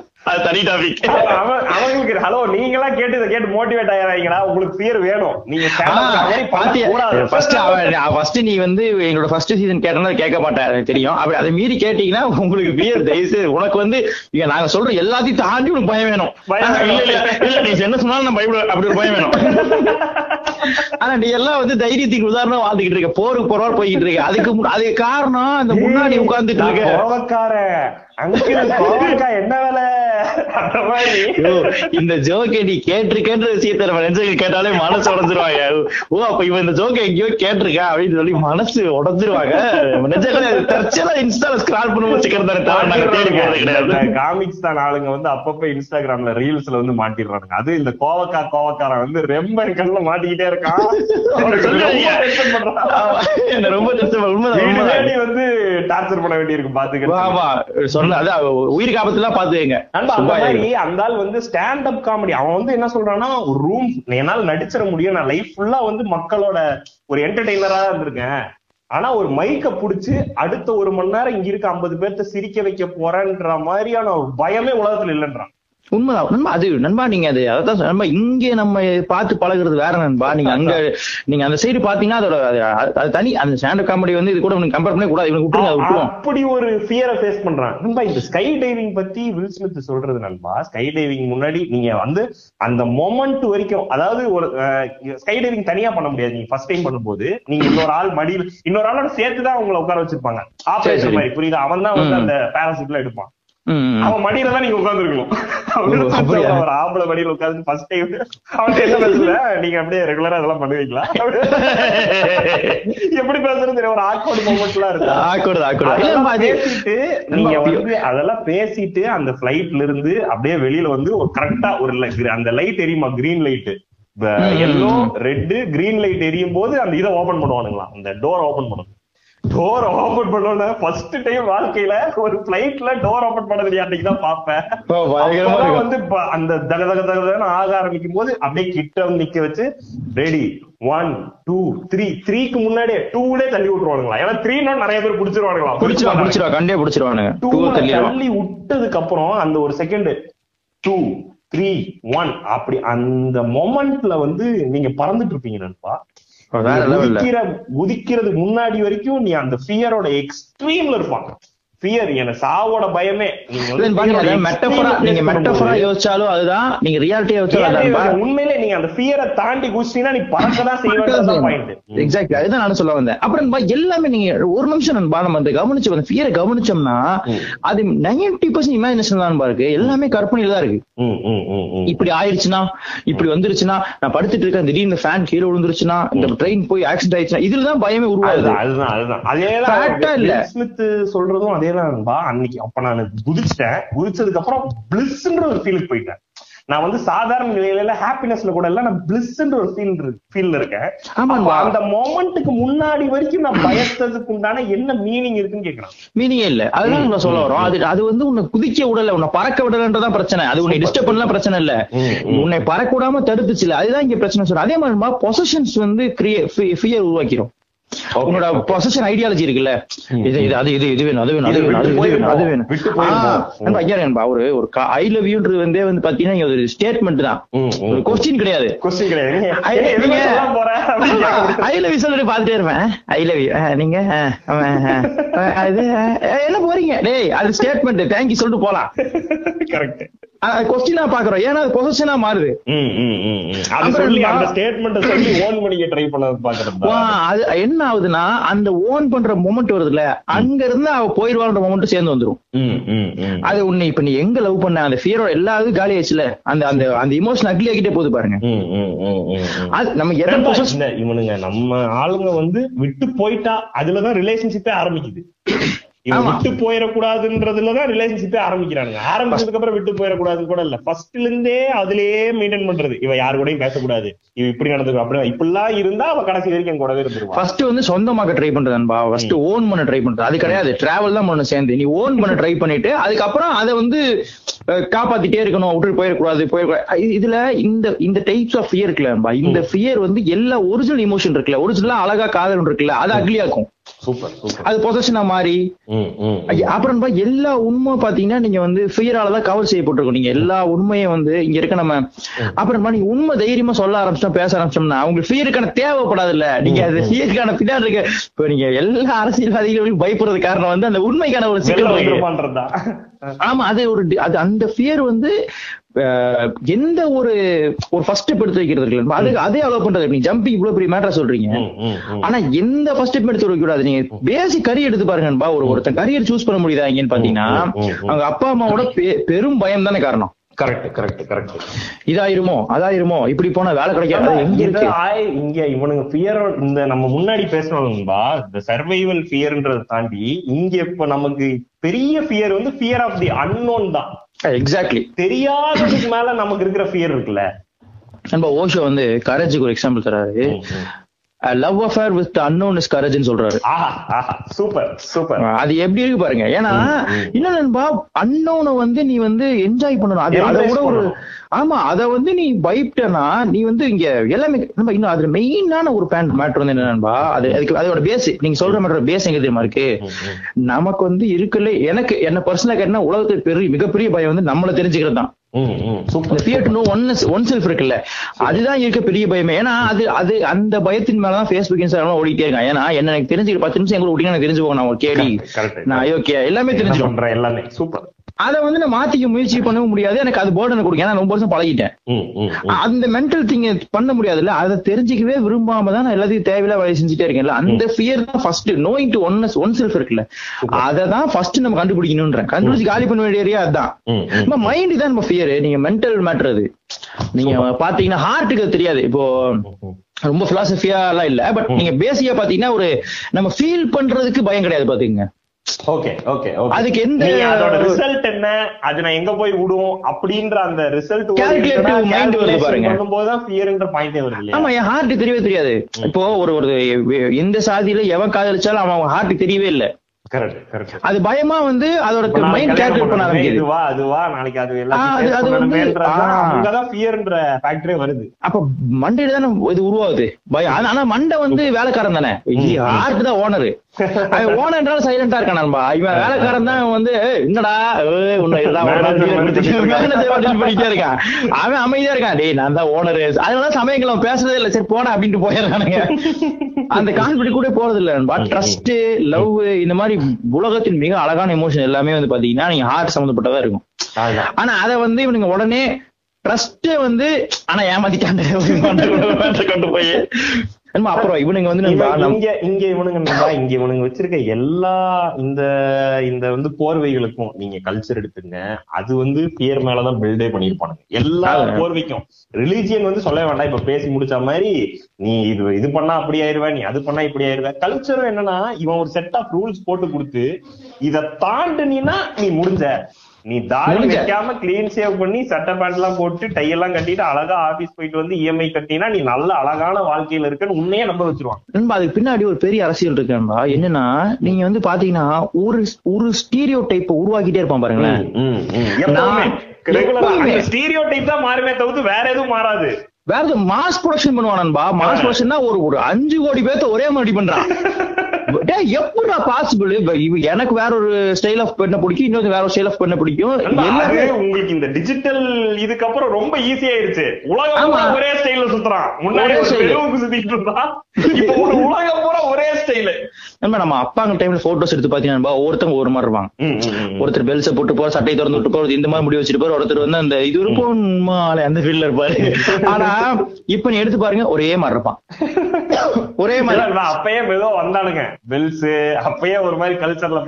[SPEAKER 2] அது தனி டாபிக்
[SPEAKER 1] அவங்களுக்கு ஹலோ நீங்க எல்லாம் கேட்டு இதை கேட்டு மோட்டிவேட் ஆயிராங்கடா உங்களுக்கு ஃபியர் வேணும். நீங்க.
[SPEAKER 2] ஃபர்ஸ்ட் ஃபர்ஸ்ட் நீ வந்து எங்களோட ஃபர்ஸ்ட் சீசன் கேட்டனா கேட்க மாட்டேன் தெரியும். அப்படி அதை மீறி கேட்டீங்கன்னா உங்களுக்கு பியர் தயவுசு உனக்கு வந்து இங்க நாங்க சொல்ற எல்லாத்தையும் தாண்டி உனக்கு பயம் வேணும். இல்ல இல்ல இல்ல நீ என்ன சொன்னாலும் நான் பயப்பட அப்படி ஒரு பயம் வேணும். ஆனா நீ எல்லாம் வந்து தைரியத்துக்கு உதாரணம் வாழ்ந்துகிட்டு இருக்க. போருக்கு போறவா போய்கிட்டு இருக்க. அதுக்கு அதுக்கு காரணம் அந்த முன்னாடி உட்கார்ந்துட்டு இருக்க.
[SPEAKER 1] என்ன வேலை?
[SPEAKER 2] இந்த ஜோக்கை நீ கேட்டிருக்கேன்ற விஷயத்த நம்ம நெஞ்சங்க கேட்டாலே மனசு உடஞ்சிருவாங்க. ஓ அப்ப இவன் இந்த ஜோக்கை எங்கேயோ கேட்டிருக்கா அப்படின்னு சொல்லி மனசு உடஞ்சிருவாங்க. தற்செயலா இன்ஸ்டால ஸ்கிரால் பண்ண வச்சுக்கிறதா கிடையாது.
[SPEAKER 1] காமிக்ஸ் தான் ஆளுங்க வந்து அப்பப்ப இன்ஸ்டாகிராம்ல ரீல்ஸ்ல வந்து மாட்டிடுறாங்க அது இந்த கோவக்கா கோவக்காரன் வந்து ரொம்ப கண்ணுல மாட்டிக்கிட்டே இருக்கான். ரொம்ப வந்து டார்ச்சர் பண்ண வேண்டியிருக்கு பாத்துக்க
[SPEAKER 2] ஆமா சொன்ன அதான் உயிர் காப்பத்தெல்லாம் பாத்துக்கங்க
[SPEAKER 1] நண்பா, அந்த ஆள் வந்து ஸ்டாண்ட் அப் காமெடி அவன் வந்து என்ன சொல்றான்னா ஒரு ரூம் என்னால நடிச்சிட முடியும். நான் லைஃப் ஃபுல்லா வந்து மக்களோட ஒரு என்டர்டெய்னரா இருந்திருக்கேன். ஆனா ஒரு மைக்க புடிச்சு அடுத்த ஒரு மணி நேரம் இங்க இருக்க ஐம்பது பேர்த்த சிரிக்க வைக்க போறேன்ற மாதிரியான ஒரு பயமே உலகத்துல இல்லைன்றான்.
[SPEAKER 2] உண்மைதான். நண்பா அது நண்பா நீங்க அது அதான் நண்பா இங்க நம்ம பார்த்து பழகுறது வேற நண்பா. நீங்க அங்க நீங்க அந்த சைடு பாத்தீங்கன்னா அதோட அது- தனி அந்த ஸ்டாண்ட் காமெடி வந்து இது கூட உனக்கு கம்பேர் பண்ண கூடாது. இவனுக்கு விட்டுருங்க அதை விட்டுருவோம்.
[SPEAKER 1] அப்படி ஒரு ஃபியரை ஃபேஸ் பண்றான். நண்பா இந்த ஸ்கை டைவிங் பத்தி வில் ஸ்மித் சொல்றது நண்பா ஸ்கை டைவிங் முன்னாடி நீங்க வந்து அந்த மொமெண்ட் வரைக்கும் அதாவது ஒரு ஸ்கை டைவிங் தனியா பண்ண முடியாது. நீங்க ஃபர்ஸ்ட் டைம் பண்ணும்போது நீங்க இன்னொரு ஆள் மடியில் இன்னொரு ஆளோட சேர்த்து தான் உங்களை உட்கார வச்சிருப்பாங்க. ஆபரேஷன். மாதிரி புரியுதா? அவன் தான் வந்து. அந்த பேராசூட்ல எடுப்பான். அவன் மடியில தான் நீங்க உட்கார்ந்துருக்கணும்.
[SPEAKER 2] அப்படியா?
[SPEAKER 1] ஒரு ஆம்பளை மடியில உட்கார்ந்து ஃபர்ஸ்ட் டைம் அவன் என்ன பேசல நீங்க அப்படியே ரெகுலரா அதெல்லாம் பண்ணுவீங்களா? எப்படி பேசுறது தெரியும் ஒரு ஆக்வர்ட் மொமெண்ட் எல்லாம் இருக்கு?
[SPEAKER 2] நண்பா, அது-
[SPEAKER 1] பேசிட்டு நீங்க வந்து அதெல்லாம் பேசிட்டு அந்த பிளைட்ல இருந்து அப்படியே வெளியில வந்து ஒரு கரெக்டா ஒரு அந்த light எரியுமா? Green light. Yellow red green light எரியும் போது அந்த இதை ஓபன் பண்ணுவானுங்களா அந்த டோர் ஓபன் பண்ணும். டோர் ஓபன் பண்ணோட ஃபர்ஸ்ட் டைம் வாழ்க்கையில ஒரு பிளைட்ல டோர் ஓபன் பண்ணது அன்னைக்கு தான் பாப்பேன். வந்து அந்த தக தக தகன்னு ஆக ஆரம்பிக்கும் போது அப்படியே கிட்ட நிக்க வச்சு ரெடி ஒன் டூ த்ரீ த்ரீக்கு முன்னாடியே டூலே தள்ளி விட்டுருவானுங்களா? ஏன்னா த்ரீ நிறைய பேர் புடிச்சிருவானுங்களா?
[SPEAKER 2] புடிச்சிருவா புடிச்சிருவா கண்டே புடிச்சிருவானுங்க. டூ
[SPEAKER 1] தள்ளி விட்டதுக்கு அப்புறம் அந்த ஒரு செகண்ட் டூ த்ரீ ஒன் அப்படி அந்த மொமெண்ட்ல வந்து நீங்க பறந்துட்டு இருப்பீங்க நண்பா. குதிக்கிறதுக்கு முன்னாடி வரைக்கும் நீ அந்த ஃபியரோட எக்ஸ்ட்ரீம்ல இருப்பான் ஃபியர் எனக்கு சாவோட பயமே. நீங்க
[SPEAKER 2] மெட்டபரா யோசிச்சாலும் அதுதான் நீங்க ரியாலிட்டியா யோசிச்சாலும்
[SPEAKER 1] உண்மையிலே நீங்க அந்த ஃபியரை தாண்டி குதிச்சீங்கன்னா நீ பறக்கதான் செய்வேன்.
[SPEAKER 2] எக்ஸாக்ட்லி அதுதான் நானும் சொல்ல வந்தேன். அப்புறம் எல்லாமே நீங்க ஒரு நிமிஷம் நண்பா நம்ம அந்த கவனிச்சு அந்த ஃபியரை கவனிச்சோம்னா. அது நைன்டி பர்சன்ட் இமேஜினேஷன் தான் இருக்கு எல்லாமே கற்பனையில தான் இருக்கு. இப்படி ஆயிடுச்சுன்னா இப்படி வந்துருச்சுன்னா நான் படுத்துட்டு இருக்கேன் திடீர்னு ஃபேன் கீழே விழுந்துருச்சுன்னா இந்த ட்ரெயின் போய் ஆக்சிடென்ட் ஆயிடுச்சுன்னா இதுல தான் பயமே உருவாகுது.
[SPEAKER 1] அதுதான் அதுதான் அதேதான்.
[SPEAKER 2] இல்ல.
[SPEAKER 1] Smith சொல்றதும் அதேதான் நண்பா அன்னைக்கு அப்ப நான் குதிச்சிட்டேன். குதிச்சதுக்கு அப்புறம் பிளிஸ்ன்ற ஒரு ஃபீலுக்கு போயிட்டேன். நான் வந்து சாதாரண நிலையில ஹாப்பினஸ்ல கூட இல்ல நான் பிளிஸ்ன்ற ஒரு ஃபீல் ஃபீல்ல இருக்கேன். அந்த மொமெண்ட்டுக்கு முன்னாடி வரைக்கும் நான் பயத்ததுக்கு உண்டான என்ன மீனிங் இருக்குன்னு கேக்குறான்.
[SPEAKER 2] மீனிங்கே இல்ல. அதுதான் நம்ம சொல்ல வரோம். அது அது வந்து உன்னை குதிக்க விடல உன்னை பறக்க விடலன்றதான் பிரச்சனை. அது உன்னை டிஸ்டர்ப் பண்ணலாம் பிரச்சனை இல்ல. உன்னை பறக்க விடாம தடுத்துச்சுல அதுதான் இங்க பிரச்சனை சொல்றேன். அதே மாதிரி பொசஷன்ஸ் வந்து ஃபியர் உருவாக்கிரும். உன்னோட பொசஷன் ஐடியாலஜி இருக்குல்ல? இது இது அது இது இது வேணும் அது வேணும் அது வேணும் அது வேணும் அது? வேணும். ஐயா நண்பா ஒரு ஒரு ஐ லவ் யூன்றது வந்து வந்து பாத்தீங்கன்னா ஒரு ஸ்டேட்மெண்ட் தான். ஒரு கொஸ்டின் கிடையாது.
[SPEAKER 1] கொஸ்டின் கிடையாது. நீங்க
[SPEAKER 2] ஐ- லவ் யூ சொல்லிட்டு பாத்துட்டே இருப்பேன். ஐ லவ் யூ நீங்க அது என்ன போறீங்க? டேய் அது ஸ்டேட்மெண்ட் தேங்க்யூ சொல்லிட்டு போலாம்.
[SPEAKER 1] கரெக்ட்
[SPEAKER 2] கொஸ்டினா பாக்குறோம். ஏன்னா அது பொசிஷனா மாறுது.
[SPEAKER 1] அது
[SPEAKER 2] அப்புறம்
[SPEAKER 1] சொல்லி
[SPEAKER 2] நான்-
[SPEAKER 1] அந்த ஸ்டேட்மெண்ட் சொல்லி ஓன் பண்ணிக்க ட்ரை பண்ண பாக்குறது
[SPEAKER 2] வா, அது என்ன ஆகுதுன்னா அந்த ஓன் பண்ற மொமெண்ட் வருதுல அங்க இருந்து அவ போயிருவான்ற மொமெண்ட் சேர்ந்து வந்துரும். அது உன்னை இப்ப நீ எங்க லவ் பண்ண? அந்த ஃபியரோட எல்லா இது காலி ஆச்சுல அந்த அந்த அந்த இமோஷன் அக்லி ஆகிட்டே போகுது பாருங்க. நம்ம
[SPEAKER 1] இவனுங்க நம்ம ஆளுங்க வந்து விட்டு போயிட்டா அதுலதான் ரிலேஷன்ஷிப்பே ஆரம்பிக்குது. இவன். விட்டு போயிடக்கூடாதுன்றதுலதான் ரிலேஷன்ஷிப்பே ஆரம்பிக்கிறானுங்க. ஆரம்பிச்சதுக்கு அப்புறம் விட்டு போயிடக்கூடாது கூட இல்ல. ஃபர்ஸ்ட்ல இருந்தே அதுலயே மெயின்டைன் பண்றது. இவ யாரு கூடயும் பேசக்கூடாது. இவ இப்படி நடந்துக்கும் அப்படி இப்படிலாம் இருந்தா அவ கடைசி வரைக்கும் கூடவே இருந்துருவா
[SPEAKER 2] ஃபர்ஸ்ட் வந்து சொந்தமாக்க ட்ரை பண்றது நண்பா. ஃபர்ஸ்ட் ஓன் பண்ண ட்ரை பண்றது. அது கிடையாது. டிராவல் தான் பண்ணணும் சேர்ந்து. நீ ஓன் பண்ண ட்ரை பண்ணிட்டு அதுக்கப்புறம் அதை வந்து காப்பாத்திட்டே இருக்கணும். விட்டுட்டு போயிடக்கூடாது போயிடக்கூடாது இது- இதுல இந்த இந்த டைப்ஸ் ஆஃப் ஃபியர் இருக்குல்ல இந்த ஃபியர் வந்து எல்லா ஒரிஜினல் இமோஷன் இருக்குல்ல. ஒரிஜினலா அழகா காதல் இருக்குல்ல. அது அக்லியாக்கும்
[SPEAKER 1] சூப்பர் சூப்பர்
[SPEAKER 2] அது பொசஷனா மாறி அப்புறம் எல்லா உண்மை பாத்தீங்கன்னா நீங்க வந்து ஃபியரால தான் கவர் செய்யப்பட்டிருக்கும். நீங்க எல்லா உண்மையும் வந்து இங்க இருக்க நம்ம அப்புறமா நீங்க உண்மை தைரியமா சொல்ல ஆரம்பிச்சோம் பேச ஆரம்பிச்சோம்னா உங்களுக்கு ஃபியருக்கான தேவைப்படாது இல்ல நீங்க அது ஃபியருக்கான பின்னாடி இருக்க இப்ப நீங்க எல்லா அரசியல்வாதிகளும் பயப்படுறது காரணம் வந்து அந்த உண்மைக்கான ஒரு சிக்கல் இருக்கு. ஆமா அது ஒரு அது அந்த ஃபியர் வந்து எந்த ஒரு ஒரு ஃபர்ஸ்ட் ஸ்டெப் எடுத்து வைக்கிறது இருக்குல்ல அது அதே அலோவ் பண்றது. நீங்க ஜம்பிங் இவ்வளவு பெரிய மேட்டரா சொல்றீங்க. ஆனா எந்த ஃபர்ஸ்ட் ஸ்டெப் எடுத்து வைக்க கூடாது நீங்க பேசிக் கரியர் எடுத்து பாருங்க நண்பா. ஒரு ஒருத்தன் கரியர் சூஸ் பண்ண முடியுதா இங்கன்னு பாத்தீங்கன்னா. அவங்க அப்பா அம்மாவோட பெரும் பயம் தானே காரணம்.
[SPEAKER 1] கரெக்ட் கரெக்ட் கரெக்ட்
[SPEAKER 2] இதாயிருமோ? அதாயிருமோ? இப்படி போனா வேலை கிடைக்காது. எங்க
[SPEAKER 1] இந்த
[SPEAKER 2] இருக்கு?
[SPEAKER 1] இங்க இவனுங்க ஃபியர் இந்த நம்ம முன்னாடி பேசணும்பா இந்த சர்வைவல் ஃபியர்ன்றதை தாண்டி இங்க இப்ப நமக்கு பெரிய ஃபியர் வந்து ஃபியர் ஆஃப் தி அன்னோன் தான்.
[SPEAKER 2] எக்ஸாக்ட்லி
[SPEAKER 1] தெரியாததுக்கு மேல நமக்கு இருக்கிற ஃபியர் இருக்குல்ல.
[SPEAKER 2] நண்பா ஓஷோ வந்து கரேஜுக்கு ஒரு எக்ஸாம்பிள் தராரு. Love affair with unknown is கரேஜ்னு சொல்றாரு.
[SPEAKER 1] சூப்பர் சூப்பர்
[SPEAKER 2] அது எப்படி இருக்கு பாருங்க. ஏன்னா என்ன நண்பா அன்னோனை வந்து நீ வந்து என்ஜாய் பண்ணணும். அது அதை விட ஒரு. ஆமா அத வந்து நீ பயப்பட்டனா நீ வந்து இங்க எல்லாமே நம்ம இன்னும் அதுல மெயினான ஒரு பேண்ட் மேட்டர் வந்து என்ன நண்பா அது அதுக்கு அதோட பேஸ் நீங்க சொல்ற மேட்டர் பேஸ் எங்க தெரியுமா இருக்கு? நமக்கு வந்து இருக்குல்ல எனக்கு என்ன பர்சனலா கேட்டா உலகத்துக்கு பெரிய மிகப்பெரிய பயம் வந்து நம்மள தெரிஞ்சுக்கிறது தான் fear to know one oneself இருக்குல்ல. அதுதான் இருக்க பெரிய பயமே. ஏன்னா அது அது அந்த பயத்தின் மேலதான் ஃபேஸ்புக் இன்ஸ்டாகிராம் ஓடிட்டே இருக்கான் ஏன்னா என்ன எனக்கு தெரிஞ்சுக்கிற பத்து நிமிஷம் எங்க விட்டீங்கன்னா எனக்கு தெரிஞ்சு போகும். நான் ஒரு கேடி. நான் அயோக்கியா எல்லாமே
[SPEAKER 1] பண்ற? எல்லாமே. சூப்பர்
[SPEAKER 2] அதை வந்து நான் மாத்திக்க முயற்சி பண்ணவும் முடியாது. எனக்கு அது போர்டன் கொடுக்க ஏன்னா நான் ரொம்ப வருஷம் பழகிட்டேன். அந்த மென்டல் திங் பண்ண முடியாதுல்ல. அதை தெரிஞ்சுக்கவே விரும்பாம தான் நான் எல்லாத்தையும் தேவையில்ல வேலை செஞ்சுட்டே இருக்கேன்ல அந்த ஃபியர் தான் first knowing to one oneself இருக்குல்ல. அதை தான் ஃபர்ஸ்ட் நம்ம கண்டுபிடிக்கணும்ன்றேன் கண்டுபிடிச்சு காலி பண்ண வேண்டிய ஏரியா அதான் நம்ம மைண்ட் தான் நம்ம ஃபியர் நீங்க மென்டல் மேட்டர் அது. நீங்க பாத்தீங்கன்னா ஹார்ட்டுக்கு தெரியாது. இப்போ ரொம்ப பிலாசபியா எல்லாம் இல்ல. பட் நீங்க பேசிக்கா பாத்தீங்கன்னா ஒரு நம்ம ஃபீல் பண்றதுக்கு பயம் கிடையாது
[SPEAKER 1] ஓகே
[SPEAKER 2] அதுக்கு எந்த-
[SPEAKER 1] அதோட ரிசல்ட் என்ன? அது நான் எங்க போய் விடும்? அப்படின்ற அந்த ரிசல்ட்
[SPEAKER 2] Calculative mind வருது பாருங்க.
[SPEAKER 1] பண்ணும்போது தான் ஃபியர்ன்ற பாயிண்டே வருது இல்லையா?
[SPEAKER 2] ஆமா என் ஹார்ட் தெரியவே தெரியாது. இப்போ ஒரு ஒரு எந்த சாதியில எவன் காதலிச்சாலும் அவன் ஹார்ட் தெரியவே இல்ல.
[SPEAKER 1] கரெக்ட் கரெக்ட்
[SPEAKER 2] அது பயமா வந்து அதோட மைண்ட் கேல்குலேட் பண்ண ஆரம்பிக்குது.
[SPEAKER 1] இதுவா அதுவா நாளைக்கு அது
[SPEAKER 2] ஆ, அது- அது வந்து-.
[SPEAKER 1] அங்கதான் ஃபியர்ன்ற ஃபேக்டரே வருது.
[SPEAKER 2] அப்ப மண்டையில தானே இது உருவாகுது? பயம் ஆனா- ஆனா மண்டை வந்து வேலைக்காரன் தானே? ஹார்ட் தான் ஓனரு ஓனர் என்றாலும் சைலண்டா இருக்கான் நண்பா. இவன் வேலைக்காரன் தான் வந்து "ஏய், என்னடா? உன்னை பண்ணிட்டே இருக்கான். அவன் அமைதியா இருக்கான். டேய் நான் தான் ஓனரு. அதனால சமயங்கள் பேசுறதே இல்ல. சரி போடா அப்படின்ட்டு போயிடுறானுங்க. அந்த கான்ஃபிடன்ட் கூட போறது இல்ல நண்பா. ட்ரஸ்ட் லவ் இந்த மாதிரி உலகத்தின் மிக அழகான எமோஷன் எல்லாமே வந்து பாத்தீங்கன்னா நீங்க ஹார்ட் சம்பந்தப்பட்டதா இருக்கும். ஆனா அத வந்து இவனுங்க உடனே ட்ரஸ்ட் வந்து ஆனா ஏமாத்திட்டாண்ட கொண்டு போய். அப்புறம் இவனுங்க வந்து
[SPEAKER 1] இங்க இங்க இவனுங்க இங்க இவனுங்க வச்சிருக்க எல்லா இந்த இந்த வந்து போர்வைகளுக்கும் நீங்க கல்ச்சர் எடுத்துங்க. அது வந்து பியர் மேலதான் பில்டே பண்ணிருப்பானுங்க எல்லா. போர்வைக்கும். ரிலீஜியன் வந்து சொல்ல வேண்டாம். இப்ப பேசி முடிச்ச மாதிரி நீ இது இது பண்ணா அப்படி ஆயிருவ நீ அது பண்ணா இப்படி ஆயிருவ. கல்ச்சரும் என்னன்னா இவன் ஒரு செட் ஆஃப் ரூல்ஸ் போட்டு கொடுத்து இத தாண்டுனீன்னா நீ முடிஞ்ச. நீ தாடி. வைக்காம கிளீன் சேவ் பண்ணி சட்டை பேண்ட் எல்லாம் போட்டு டை எல்லாம் கட்டிட்டு அழகா ஆபீஸ் போயிட்டு வந்து இஎம்ஐ கட்டினா நீ நல்ல அழகான வாழ்க்கையில இருக்கன்னு உன்னையே நம்ப வச்சிருவான்
[SPEAKER 2] நண்பா அதுக்கு பின்னாடி ஒரு பெரிய அரசியல் இருக்கு என்னன்னா நீங்க வந்து பாத்தீங்கன்னா ஒரு ஒரு ஸ்டீரியோ டைப் உருவாக்கிட்டே இருப்பான் பாருங்களேன்.
[SPEAKER 1] ஸ்டீரியோ டைப் தான் மாறுமே தவிர்த்து வேற எதுவும் மாறாது
[SPEAKER 2] வேற மாஸ் ப்ரொடக்ஷன் பண்ணுவான் மாஸ் ப்ரொடக்ஷன்னா ஒரு ஒரு அஞ்சு கோடி பேர்த்த ஒரே மாதிரி பண்றான் எப்படா பாசிபிள் எனக்கு வேற ஒரு ஸ்டைல் ஆஃப் பெண்ண பிடிக்கும் இன்னொரு வேற ஒரு ஸ்டைல் ஆஃப் பெண்ண பிடிக்கும். எல்லாமே
[SPEAKER 1] உங்களுக்கு இந்த டிஜிட்டல் இதுக்கு அப்புறம் ரொம்ப ஈஸி ஆயிருச்சு. உலகம் ஒரே ஸ்டைல்ல சுத்துறான். முன்னாடி சுத்திட்டு இருந்தான். இப்ப ஒரு உலகம் பூரா ஒரே ஸ்டைல்
[SPEAKER 2] நண்பா நம்ம அப்பாங்க டைம்ல போட்டோஸ் எடுத்து பாத்தீங்கன்னா நண்பா, ஒவ்வொருத்தவங்க ஒரு மாதிரி இருப்பாங்க. ஒருத்தர் பெல்ஸ போட்டு போற சட்டை திறந்து விட்டு போறது இந்த மாதிரி முடி வச்சிட்டு போற ஒருத்தர் வந்து அந்த இது இருக்கும் அந்த ஃபீல்ட்ல இருப்பாரு. ஆனா இப்ப நீ எடுத்து பாருங்க ஒரே மாதிரி இருப்பான். ஒரே மாதிரி.
[SPEAKER 1] அப்பயே மெதுவா வந்தானுங்க பெல்ஸ் அப்பயே ஒரு மாதிரி கல்ச்சர்ல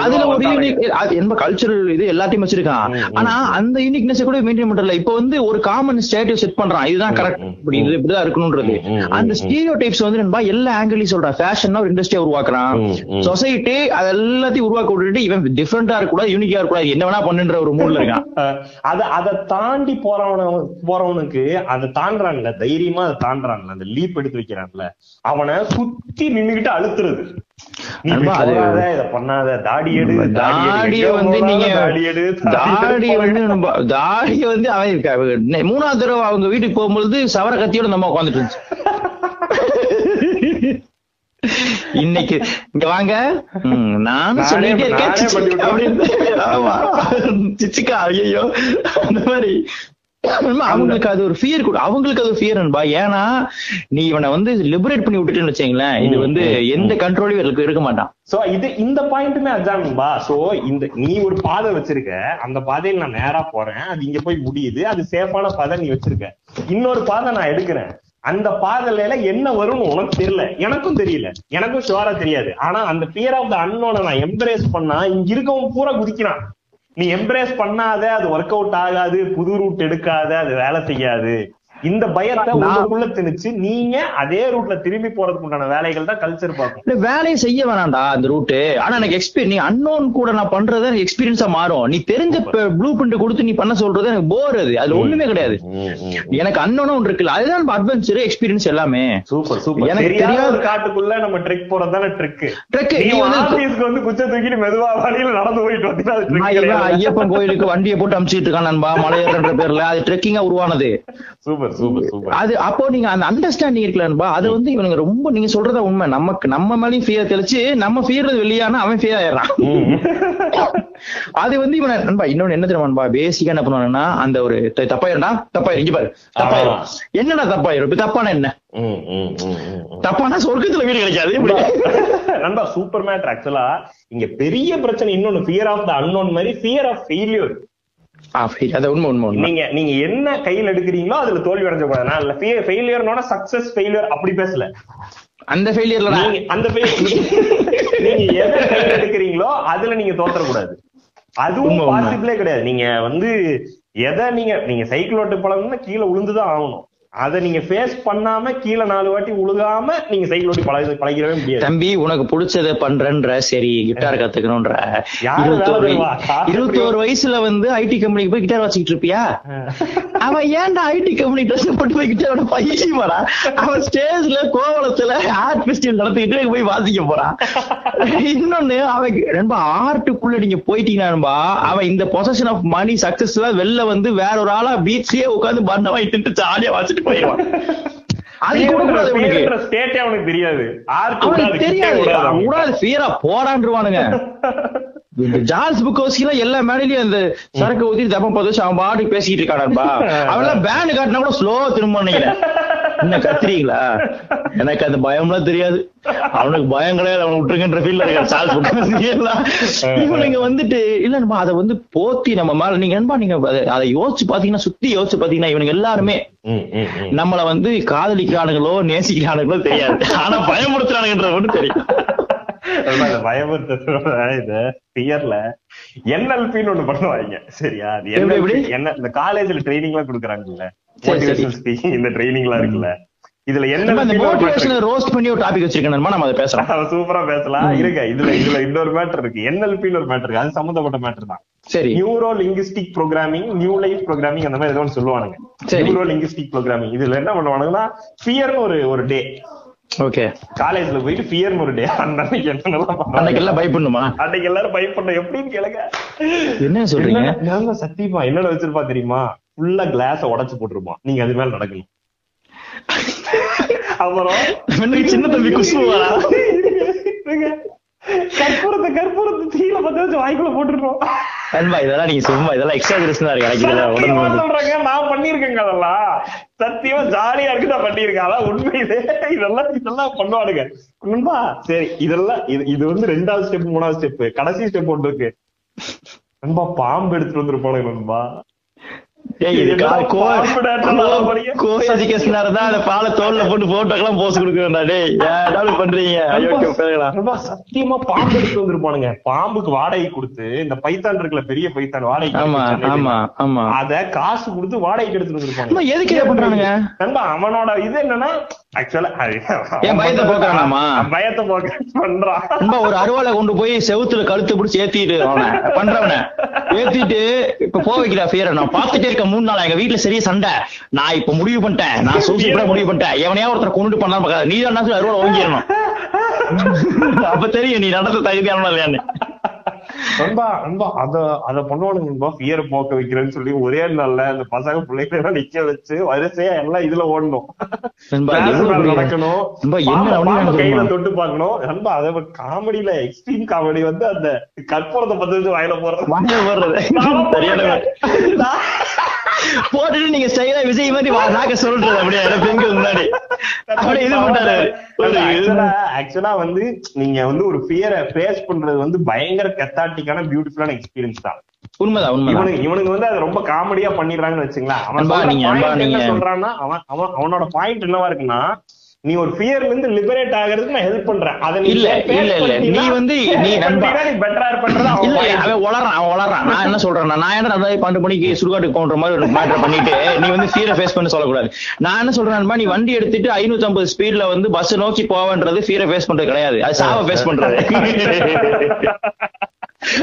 [SPEAKER 2] அதுல ஒரு யூனிக் என்ப கல்ச்சரல் இது எல்லாத்தையும் வச்சிருக்கான். ஆனா அந்த யூனிக்னஸ் கூட மெயின்டைன் பண்றல இப்ப வந்து ஒரு காமன் ஸ்டேட்டிவ் செட் பண்றான். இதுதான் கரெக்ட் இப்படி இது இப்படிதான் இருக்கணும்ன்றது. அந்த. ஸ்டீரியோ டைப்ஸ் வந்து நண்பா எல்லா ஆங்கிளையும் சொல்றான். ஃபேஷன் ஒரு இண்டஸ்ட்ரியா உருவாக்குறான்.
[SPEAKER 1] ம்.
[SPEAKER 2] சொசைட்டி அது எல்லாத்தையும் உருவாக்க விட்டுட்டு இவன் டிஃபரெண்டா இருக்கக்கூடாது யூனிக்கா இருக்கக்கூடாது என்ன வேணா பண்ணுன்ற ஒரு மூட்ல இருக்கான்.
[SPEAKER 1] அத அத தாண்டி போறவன போறவனுக்கு அதை தாண்டுறான்ல தைரியமா அதை தாண்டுறான்ல அந்த லீப் எடுத்து வைக்கிறான்ல அவனை சுத்தி நின்னுகிட்டு அழுத்துறது.
[SPEAKER 2] மூணாவது தடவை அவங்க வீட்டுக்கு போகும்போது சவர கத்தியோட நம்ம உட்காந்துட்டு இருந்துச்சு. இன்னைக்கு இங்க வாங்க.
[SPEAKER 1] நானே-
[SPEAKER 2] சொல்லிட்டே இருக்கேன். அப்படின்னு. ஐயோ அந்த மாதிரி. அவங்களுக்கு அது ஒரு ஃபியர் கூட. அவங்களுக்கு அது ஃபியர் நண்பா. ஏன்னா நீ இவனை வந்து லிபரேட் பண்ணி விட்டுட்டுன்னு வச்சீங்களேன் இது வந்து எந்த கண்ட்ரோலையும் இருக்கு இருக்க மாட்டான்.
[SPEAKER 1] சோ இது இந்த பாயிண்ட்டுமே அதான்பா சோ இந்த நீ ஒரு பாதை வச்சிருக்க. அந்த பாதையில நான் நேரா போறேன். அது இங்க போய் முடியுது. அது சேஃபான பாதை நீ வச்சிருக்க. இன்னொரு பாதை நான் எடுக்கிறேன். அந்த பாதலையில என்ன வரும்னு உனக்கு தெரியல. எனக்கும் தெரியல. எனக்கும் ஷுவரா தெரியாது. ஆனா அந்த பியர் ஆஃப் த அன்னோனை நான் எம்ப்ரேஸ் பண்ணா இங்க இருக்கவன் பூரா குதிக்கிறான். நீ எம்ப்ரேஸ் பண்ணாத அது ஒர்க் அவுட் ஆகாது புது ரூட் எடுக்காத அது வேலை செய்யாது. இந்த பயத்தை
[SPEAKER 2] நான்-
[SPEAKER 1] உங்களுக்குள்ள திணிச்சு நீங்க அதே ரூட்ல திரும்பி போறதுக்கு உண்டான வேலைகள் தான் கல்ச்சர் பார்க்கும்.
[SPEAKER 2] இல்ல வேலையை செய்ய வேணாம்டா அந்த ரூட்டு ஆனா எனக்கு எக்ஸ்பீரியன் நீ அன்னோன் கூட நான் பண்றது எனக்கு எக்ஸ்பீரியன்ஸா மாறும். நீ தெரிஞ்ச ப்ளூ பிரிண்ட் கொடுத்து நீ பண்ண சொல்றது எனக்கு போர் அது. அதுல ஒண்ணுமே கிடையாது. எனக்கு அன்னோனும் ஒன்று இருக்குல்ல. அதுதான் அட்வென்ச்சர் எக்ஸ்பீரியன்ஸ் எல்லாமே.
[SPEAKER 1] சூப்பர் சூப்பர்
[SPEAKER 2] எனக்கு
[SPEAKER 1] தெரியாத காட்டுக்குள்ள நம்ம ட்ரெக் போறதுதானே ட்ரெக்
[SPEAKER 2] Trek,
[SPEAKER 1] நீ ஆபீஸ்க்கு வந்து குச்ச தூக்கிட்டு மெதுவா வழியில நடந்து போயிட்டு வந்தீங்கன்னா ட்ரெக்
[SPEAKER 2] ஐயப்பன் கோயிலுக்கு வண்டியை போட்டு அமிச்சிட்டு இருக்கான் நண்பா. மலையேறன்ற பேர்ல அது ட்ரெக்கிங்கா உருவானது.
[SPEAKER 1] சூப்பர்
[SPEAKER 2] அது அப்போ நீங்க அந்த அண்டர்ஸ்டாண்டிங் இருக்குல்ல நண்பா? அது வந்து இவனுங்க ரொம்ப நீங்க சொல்றதா உண்மை. நமக்கு நம்ம மேலயும் ஃபியர் தெளிச்சு நம்ம ஃபியர் வெளியானா அவன் ஃபியர் ஆயிடுறான். அது வந்து இவன நண்பா இன்னொன்னு என்ன தெரியுமா பேசிக்கா என்ன பண்ணுவாங்கன்னா அந்த ஒரு தப்பாயிரம்டா? தப்பாயிரும். இங்க பாரு. தப்பாயிரும். என்னடா தப்பாயிரும்? தப்பான என்ன? தப்பானா சொர்க்கத்துல வீடு கிடைக்காது?
[SPEAKER 1] நண்பா சூப்பர் மேட்ரு ஆக்சுவலா இங்க பெரிய பிரச்சனை இன்னொன்னு ஃபியர் ஆஃப் த அன்னோன் மாதிரி ஃபியர் ஆஃப் ஃபெயிலியர்
[SPEAKER 2] அது உண்மை உண்மை
[SPEAKER 1] நீங்க நீங்க என்ன கையில் எடுக்கிறீங்களோ அதுல தோல்வி அடைஞ்ச கூடாது நான் இல்ல ஃபெயிலியர்னோட சக்சஸ் ஃபெயிலியர் அப்படி பேசல.
[SPEAKER 2] அந்த ஃபெயிலியர்ல
[SPEAKER 1] நீங்க அந்த நீங்க எதை கையில் எடுக்கிறீங்களோ அதுல நீங்க தோத்தரக்கூடாது. அதுவும்
[SPEAKER 2] உண்மை, உண்மை.
[SPEAKER 1] பாசிபிளே கிடையாது. நீங்க வந்து எதை நீங்க நீங்க சைக்கிள் ஓட்டு பழகணும்னா கீழே விழுந்துதான் ஆகணும். அதை நீங்க ஃபேஸ் பண்ணாம கீழே நாலு வாட்டி உழுகாம நீங்க சைக்கிள் ஓட்டி பழக பழகிடவே முடியாது.
[SPEAKER 2] தம்பி உனக்கு பிடிச்சத பண்றன்ற சரி கிட்டார் கத்துக்கணும்ன்ற இருபத்தோரு வயசுல வந்து ஐடி கம்பெனிக்கு போய் கிட்டார் வச்சுக்கிட்டு இருப்பியா? அவன் ஏன்டா ஐடி கம்பெனி ட்ரெஸ் போட்டு போய் கிட்டாரோட பையன் போறான்? அவன் ஸ்டேஜ்ல கோவலத்துல ஆர்ட் ஃபெஸ்டிவல் நடத்திக்கிட்டு போய் வாசிக்க போறான். இன்னொன்னு அவன் ரொம்ப ஆர்ட்டுக்குள்ள நீங்க போயிட்டீங்கன்னா அவன் இந்த பொசஷன் ஆஃப் மணி சக்சஸ்ல வெளில வந்து வேற ஒரு ஆளா பீச்லயே உட்காந்து பண்ண வாங்கிட்டு ஜாலியா வாசிட்டு போயிடுவான்.
[SPEAKER 1] தெரியாது.
[SPEAKER 2] தெரியாது.
[SPEAKER 1] கிட்டே
[SPEAKER 2] இந்த ஜார்ஸ் புக்கோஸ்கிலாம் எல்லா மேடையிலயும் அந்த சரக்கு ஊத்தி தப்பம் பார்த்து அவன் பாட்டுக்கு பேசிக்கிட்டு இருக்கானப்பா அவன் பேண்ட் காட்டினா கூட ஸ்லோ திரும்ப நினைக்கிறேன் என்ன கத்துறீங்களா? எனக்கு அந்த பயம்லாம் தெரியாது. அவனுக்கு பயம் கிடையாது. அவன் விட்டுருங்கன்ற புக்கோஸ்கி எல்லாம். இவனுங்க வந்துட்டு இல்ல அதை வந்து போத்தி நம்ம மேல நீங்க நண்பா நீங்க அதை- யோசிச்சு பாத்தீங்கன்னா சுத்தி யோசிச்சு பாத்தீங்கன்னா இவனுங்க எல்லாருமே. நம்மள வந்து காதலிக்கிறானுங்களோ நேசிக்கிறானுங்களோ தெரியாது. ஆனா பயமுறுத்துறானுங்கன்றது மட்டும் தெரியும்.
[SPEAKER 1] பயமுறுத்தலோட இது பியர்ல என்எல்பின்னு ஒண்ணு பண்ணுவாங்க. சரியா? அது? என்ன இந்த காலேஜ்ல ட்ரைனிங் எல்லாம் கொடுக்குறாங்கல்ல. இந்த ட்ரைனிங் எல்லாம் இருக்குல்ல. இதுல என்ன
[SPEAKER 2] நம்ம அந்த
[SPEAKER 1] விஷயம் ஒரு matter
[SPEAKER 2] மோட்டிவேஷனை ரோஸ்ட் பண்ணி ஒரு டாபிக் வச்சிருக்கேன் நண்பா, நம்ம அதை பேசலாம்.
[SPEAKER 1] சூப்பரா பேசலாம். இருங்க இதுல இதுல இன்னொரு மேட்டர் இருக்கு. என்எல்பின்னு ஒரு மேட்டர் இருக்கு. அது சம்பந்தப்பட்ட மேட்டர் தான்.
[SPEAKER 2] சரி.
[SPEAKER 1] Neuro linguistic programming new life programming அந்த மாதிரி ஏதோ ஒன்று சொல்லுவானுங்க. நியூரோ லிங்குஸ்டிக் ப்ரோக்ராமிங் இதுல என்ன பண்ணுவானுங்கன்னா ஃபியர்னு ஒரு ஒரு டே
[SPEAKER 2] ஓகே.
[SPEAKER 1] காலேஜ்ல போயிட்டு ஃபியர்னு ஒரு டே அன்னைக்கு என்னென்னலாம்
[SPEAKER 2] அன்னைக்கு எல்லாம் பயப்படணுமா?
[SPEAKER 1] அன்னைக்கு எல்லாரும் பயப்படணும். எப்படின்னு கேளுங்க.
[SPEAKER 2] என்ன சொல்றீங்க?
[SPEAKER 1] நாங்க சத்தியமா? என்னோட வச்சிருப்பா தெரியுமா? ஃபுல்லா கிளாஸ உடைச்சு போட்டுருப்பான் நீங்க அது மேல நடக்கணும். அப்புறம்
[SPEAKER 2] சின்ன தம்பி குசுவாரா.
[SPEAKER 1] கற்பூரத்தை கற்பூரத்தை தீயில பத்த வச்சு வாய்க்குள்ள போட்டுருப்போம்.
[SPEAKER 2] நண்பா இதெல்லாம் நீங்க சும்மா இதெல்லாம் எக்ஸ்ட்ரா தான் இருக்கு. எனக்கு.
[SPEAKER 1] சொல்றேங்க நான் பண்ணிருக்கேங்க அதெல்லாம். சத்தியமா ஜாலியா இருக்கு நான் பண்ணிருக்கேன் அதான் உண்மையிலே இதெல்லாம் இதெல்லாம் பண்ணுவானுங்க. நண்பா சரி இதெல்லாம் இது இது வந்து ரெண்டாவது ஸ்டெப் மூணாவது ஸ்டெப் கடைசி ஸ்டெப் ஒன்று இருக்கு. நண்பா பாம்பு எடுத்துட்டு வந்திருப்பானுங்க நண்பா. சத்தியமா பாம்பு எடுத்து வந்திருப்பானுங்க. பாம்புக்கு வாடகை கொடுத்து இந்த பைத்தான் இருக்குல்ல பெரிய பைத்தான் வாடகை
[SPEAKER 2] ஆமா ஆமா ஆமா.
[SPEAKER 1] அத காசு கொடுத்து வாடகைக்கு எடுத்துட்டு வந்திருப்பாங்க
[SPEAKER 2] எதுக்கு பண்றானுங்க?
[SPEAKER 1] அவனோட இது என்னன்னா
[SPEAKER 2] பயத்தை
[SPEAKER 1] போக்க பண்றான்
[SPEAKER 2] ஒரு அருவாளை கொண்டு போய் செவுத்துல கழுத்து பிடிச்சி ஏத்திட்டு பண்றவன. ஏத்திட்டு இப்ப போக வைக்கிறா ஃபியரை நான் பாத்துட்டே இருக்கேன் மூணு நாள். எங்க வீட்டுல சரியா சண்டை. நான் இப்ப முடிவு பண்ணிட்டேன். நான் சூப்பரா முடிவு பண்ணிட்டேன். எவனையா ஒருத்தர் கொண்டு பண்ணலாம் பார்க்காத. நீ தான் அருவாளை ஓங்கிடணும் அப்ப தெரியும் நீ நடந்த தகுதியான இல்லையான்னு.
[SPEAKER 1] நண்பா நண்பா அத அத பண்ணுவானுங்க நண்பா. ஃபியர் போக்க வைக்கிறேன்னு சொல்லி ஒரே நாள்ல அந்த பசங்க பிள்ளைகளை எல்லாம் நிக்க வச்சு வரிசையா எல்லாம் இதுல ஓடணும். நடக்கணும். கையில? தொட்டு பார்க்கணும். நண்பா அதை காமெடியில எக்ஸ்ட்ரீம் காமெடி வந்து அந்த கற்பூரத்தை பத்து வாயில போடுறது.
[SPEAKER 2] வாங்க போடுறது. போட்டுட்டு நீங்க ஸ்டைலா விஜய் மாதிரி நாக்க சொல்றது அப்படியே பெண்கள் முன்னாடி. அப்படியே இது இது-
[SPEAKER 1] ஆக்சுவலா வந்து நீங்க வந்து ஒரு ஃபியரை ஃபேஸ் பண்றது வந்து பயங்கர கெத்தாட்டிக்கான பியூட்டிஃபுல்லான எக்ஸ்பீரியன்ஸ் தான்.
[SPEAKER 2] உண்மைதான் உண்மைதான்.
[SPEAKER 1] இவனுக்கு வந்து அது ரொம்ப காமெடியா பண்ணிடுறாங்கன்னு வச்சுங்களேன். அவன் சொல்றான்னா அவன் அவனோட பாயிண்ட் என்னவா இருக்குன்னா நீ ஒரு ஃபியர்ல இருந்து லிபரேட் ஆகிறதுக்கு நான் ஹெல்ப் பண்றேன் அதை நீ
[SPEAKER 2] இல்ல, இல்ல, இல்ல. நீ வந்து நீ நண்பா.
[SPEAKER 1] நீ இருப்பேன்றது அவன்
[SPEAKER 2] இல்ல. அவன் வளரான் அவன் வளரான் நான் என்ன சொல்றேன்னா நான் என்ன அந்த பன்னெண்டு மணிக்கு சுடுகாட்டுக்கு போன்ற மாதிரி ஒரு மேட்டர் பண்ணிட்டு நீ வந்து ஃபீரை ஃபேஸ் பண்ண சொல்லக்கூடாது நான் என்ன சொல்றேன் நீ வண்டி எடுத்துட்டு ஐநூத்தி ஐம்பது ஸ்பீட்ல வந்து பஸ் நோக்கி போவன்றது ஃபீரை ஃபேஸ் பண்றது கிடையாது அது சாவ ஃபேஸ் பண்றது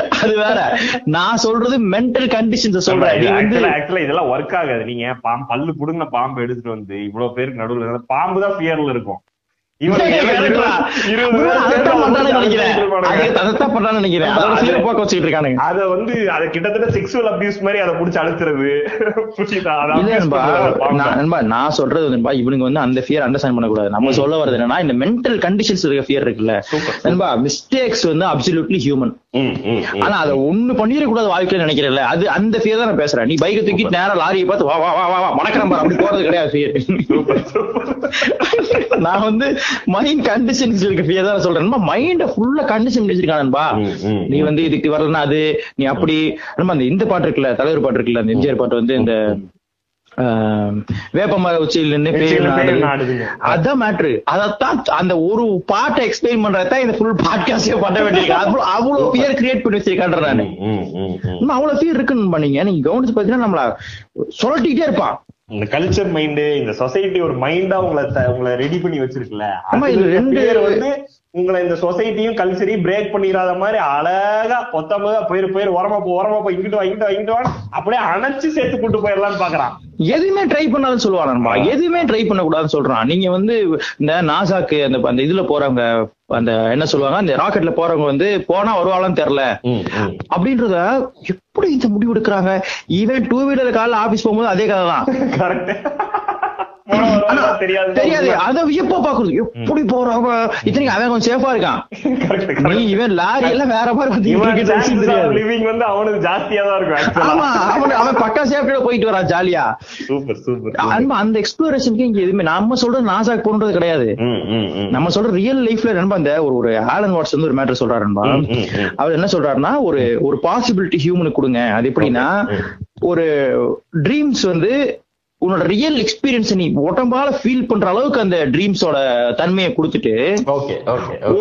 [SPEAKER 2] அது வேற. நான் சொல்றது மென்டல் கண்டிஷன்ஸ் சொல்றேன்.
[SPEAKER 1] actually இதெல்லாம் ஒர்க் ஆகாது. நீங்க பாம்பு பல்லு புடுங்கின பாம்பு எடுத்துட்டு வந்து இவ்வளவு பேருக்கு நடுவுல பாம்பு தான் ஃபியர்ல இருக்கும்.
[SPEAKER 2] அது-
[SPEAKER 1] வந்து அத கிட்டத்தட்ட செக்ஸுவல் அபியூஸ் மாதிரி அதை புடிச்சு அழுத்துறது.
[SPEAKER 2] நான் சொல்றது வந்து நண்பா, இவனுங்க வந்து அந்த ஃபியர் அண்டர்ஸ்டாண்ட் பண்ணக்கூடாது. நம்ம சொல்ல வர்றது என்னன்னா இந்த மென்டல் கண்டிஷன்ஸ் இருக்க ஃபியர் இருக்குல்ல. நண்பா மிஸ்டேக்ஸ் வந்து அப்சல்யூட்லி ஹியூமன். ஆனா அதை ஒண்ணு பண்ணிடக்கூடாது வாழ்க்கையில நினைக்கிறேன்ல அது அந்த ஃபியர் தான் நான் பேசுறேன் நீ பைக்கை தூக்கிட்டு நேரா லாரியை பார்த்து வா வா வா வா வா மணக்கிறேன் பாரு. அப்படி போறது கிடையாது ஃபியர். நான் வந்து மைண்ட் கண்டிஷன்ஸ் இருக்க ஃபியர் தான் சொல்றேன். மைண்ட ஃபுல்லா கண்டிஷன் வச்சிருக்கானன்பா நீ வந்து இதுக்கு வரலன்னா அது நீ அப்படி நம்ம அந்த இந்த பாட்டு இருக்குல்ல தலைவர் பாட்டு இருக்குல்ல அந்த எம்ஜிஆர் பாட்டு வந்து இந்த வேப்பமர உச்சியில் நின்று. அதான் மேட்ரு அதத்தான் அந்த ஒரு பாட்டை எக்ஸ்பிளைன் பண்றதான் இந்த ஃபுல் பாட்காஸ்டே பண்ண வேண்டியிருக்கு. அவ்வளவு அவ்வளவு பியர் கிரியேட் பண்ணி வச்சிருக்கான்ற நானு.
[SPEAKER 1] ம், ம், ம், ம்.
[SPEAKER 2] இன்னும் அவ்வளவு பியர் இருக்குன்னு பண்ணீங்க. நீங்க கவனிச்சு பாத்தீங்கன்னா நம்மள சொல்லிட்டே இருப்பான்.
[SPEAKER 1] இந்த கல்ச்சர் மைண்ட் இந்த சொசைட்டி ஒரு மைண்டா உங்களை உங்களை ரெடி பண்ணி வச்சிருக்குல்ல.
[SPEAKER 2] ஆமா, இது ரெண்டு-
[SPEAKER 1] fear வந்து உங்களை இந்த சொசைட்டியும் கல்ச்சரையும் பிரேக் பண்ணிடாத மாதிரி அழகா பொத்தமதா போயிரு போயிரு ஓரமா போ ஓரமா போ இங்கிட்டு வா இங்கிட்டு வா இங்கிட்டு வா அப்படியே அணைச்சு சேர்த்து கூட்டு போயிடலாம்னு பாக்குறான்.
[SPEAKER 2] எதுவுமே ட்ரை பண்ணாலும் சொல்லுவான் எதுவுமே ட்ரை பண்ண கூடாதுன்னு சொல்றான். நீங்க வந்து இந்த நாசாக்கு அந்த அந்த இதுல போறவங்க அந்த என்ன சொல்லுவாங்க அந்த ராக்கெட்ல போறவங்க வந்து போனா வருவாங்கன்னு தெரியல. அப்படின்றத எப்படி இந்த முடிவு எடுக்கிறாங்க ஈவன் டூ வீலர் காலைல ஆபீஸ் போகும்போது அதே கதை தான்.
[SPEAKER 1] கரெக்ட் தெரியாது.
[SPEAKER 2] தெரியாது. அத எப்ப பாக்குறது எப்படி போறாங்க இத்தனைக்கு அவன் கொஞ்சம் சேஃபா இருக்கான். இவன் லாரி எல்லாம் வேற மாதிரி வந்து
[SPEAKER 1] அவனுக்கு ஜாஸ்தியா தான் இருக்கும்
[SPEAKER 2] ஆமா அவன் அவன் பக்கா சேஃப்டியோட போயிட்டு வரான் ஜாலியா
[SPEAKER 1] சூப்பர்
[SPEAKER 2] அந்த எக்ஸ்ப்ளோரேஷனுக்கு இங்க எதுவுமே நம்ம சொல்றது நாசாக்கு போன்றது கிடையாது. நம்ம சொல்ற ரியல் லைஃப்ல நண்பா அந்த ஒரு ஒரு ஆலன் வாட்ஸ் வந்து ஒரு மேட்டர் சொல்றாரு நண்பா.
[SPEAKER 1] ம், ம், ம்.
[SPEAKER 2] அவர் என்ன சொல்றாருன்னா ஒரு ஒரு பாசிபிலிட்டி ஹியூமனுக்கு கொடுங்க. அது எப்படின்னா ஒரு ட்ரீம்ஸ் வந்து உன்னோட ரியல் எக்ஸ்பீரியன்ஸ் நீ உடம்பால ஃபீல் பண்ற அளவுக்கு அந்த ட்ரீம்ஸோட தன்மையை கொடுத்துட்டு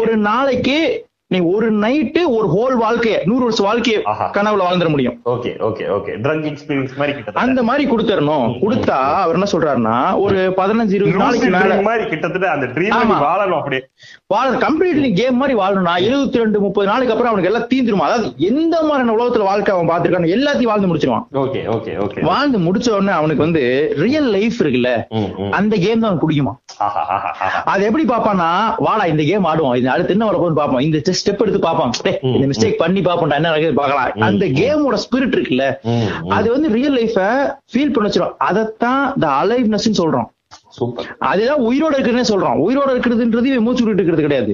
[SPEAKER 2] ஒரு நாளைக்கு நீ ஒரு நைட்டு ஒரு ஹோல் வாழ்க்கைய நூறு வருஷம் வாழ்க்கைய. கனவுல வாழ்ந்துட முடியும்.
[SPEAKER 1] Okay okay okay drug experience மாதிரி
[SPEAKER 2] அந்த மாதிரி கொடுத்துடணும் கொடுத்தா அவர் என்ன சொல்றாருன்னா ஒரு பதினஞ்சு இருபது நாளைக்கு மேல
[SPEAKER 1] மாதிரி கிட்டத்தட்ட அந்த ட்ரீம். வாழணும் அப்படியே.
[SPEAKER 2] வாழ கம்ப்ளீட்லி கேம் மாதிரி வாழணும்னா எழுபத்தி ரெண்டு முப்பது நாளைக்கு அப்புறம் அவனுக்கு எல்லாம் தீந்துருமா? அதாவது எந்த மாதிரியான உலகத்துல வாழ்க்கை அவன் பாத்துருக்கானோ எல்லாத்தையும் வாழ்ந்து முடிச்சிருவான்.
[SPEAKER 1] ஓகே ஓகே ஓகே
[SPEAKER 2] வாழ்ந்து முடிச்ச உடனே அவனுக்கு வந்து ரியல் லைஃப் இருக்குல்ல அந்த கேம் தான்
[SPEAKER 1] ஆஹா
[SPEAKER 2] அது எப்படி பாப்பான்னா வாடா இந்த கேம் ஆடுவோம். இது அடுத்து என்ன வரப்போன்னு பாப்போம் இந்த ஸ்டெப் எடுத்து பாப்பான் டேய், இந்த மிஸ்டேக் பண்ணி பாப்போம்டா என்ன பார்க்கலாம். அந்த கேமோட ஸ்பிரிட் இருக்குல்ல. அது வந்து ரியல் லைஃப ஃபீல் பண்ண வச்சிரும். அதைத்தான் இந்த அலைவ்னஸ் சொல்றோம். அதுதான் உயிரோட இருக்கிறதுனே சொல்றோம் உயிரோட இருக்கிறதுன்றது இவன் மூச்சு விட்டு இருக்கிறது கிடையாது.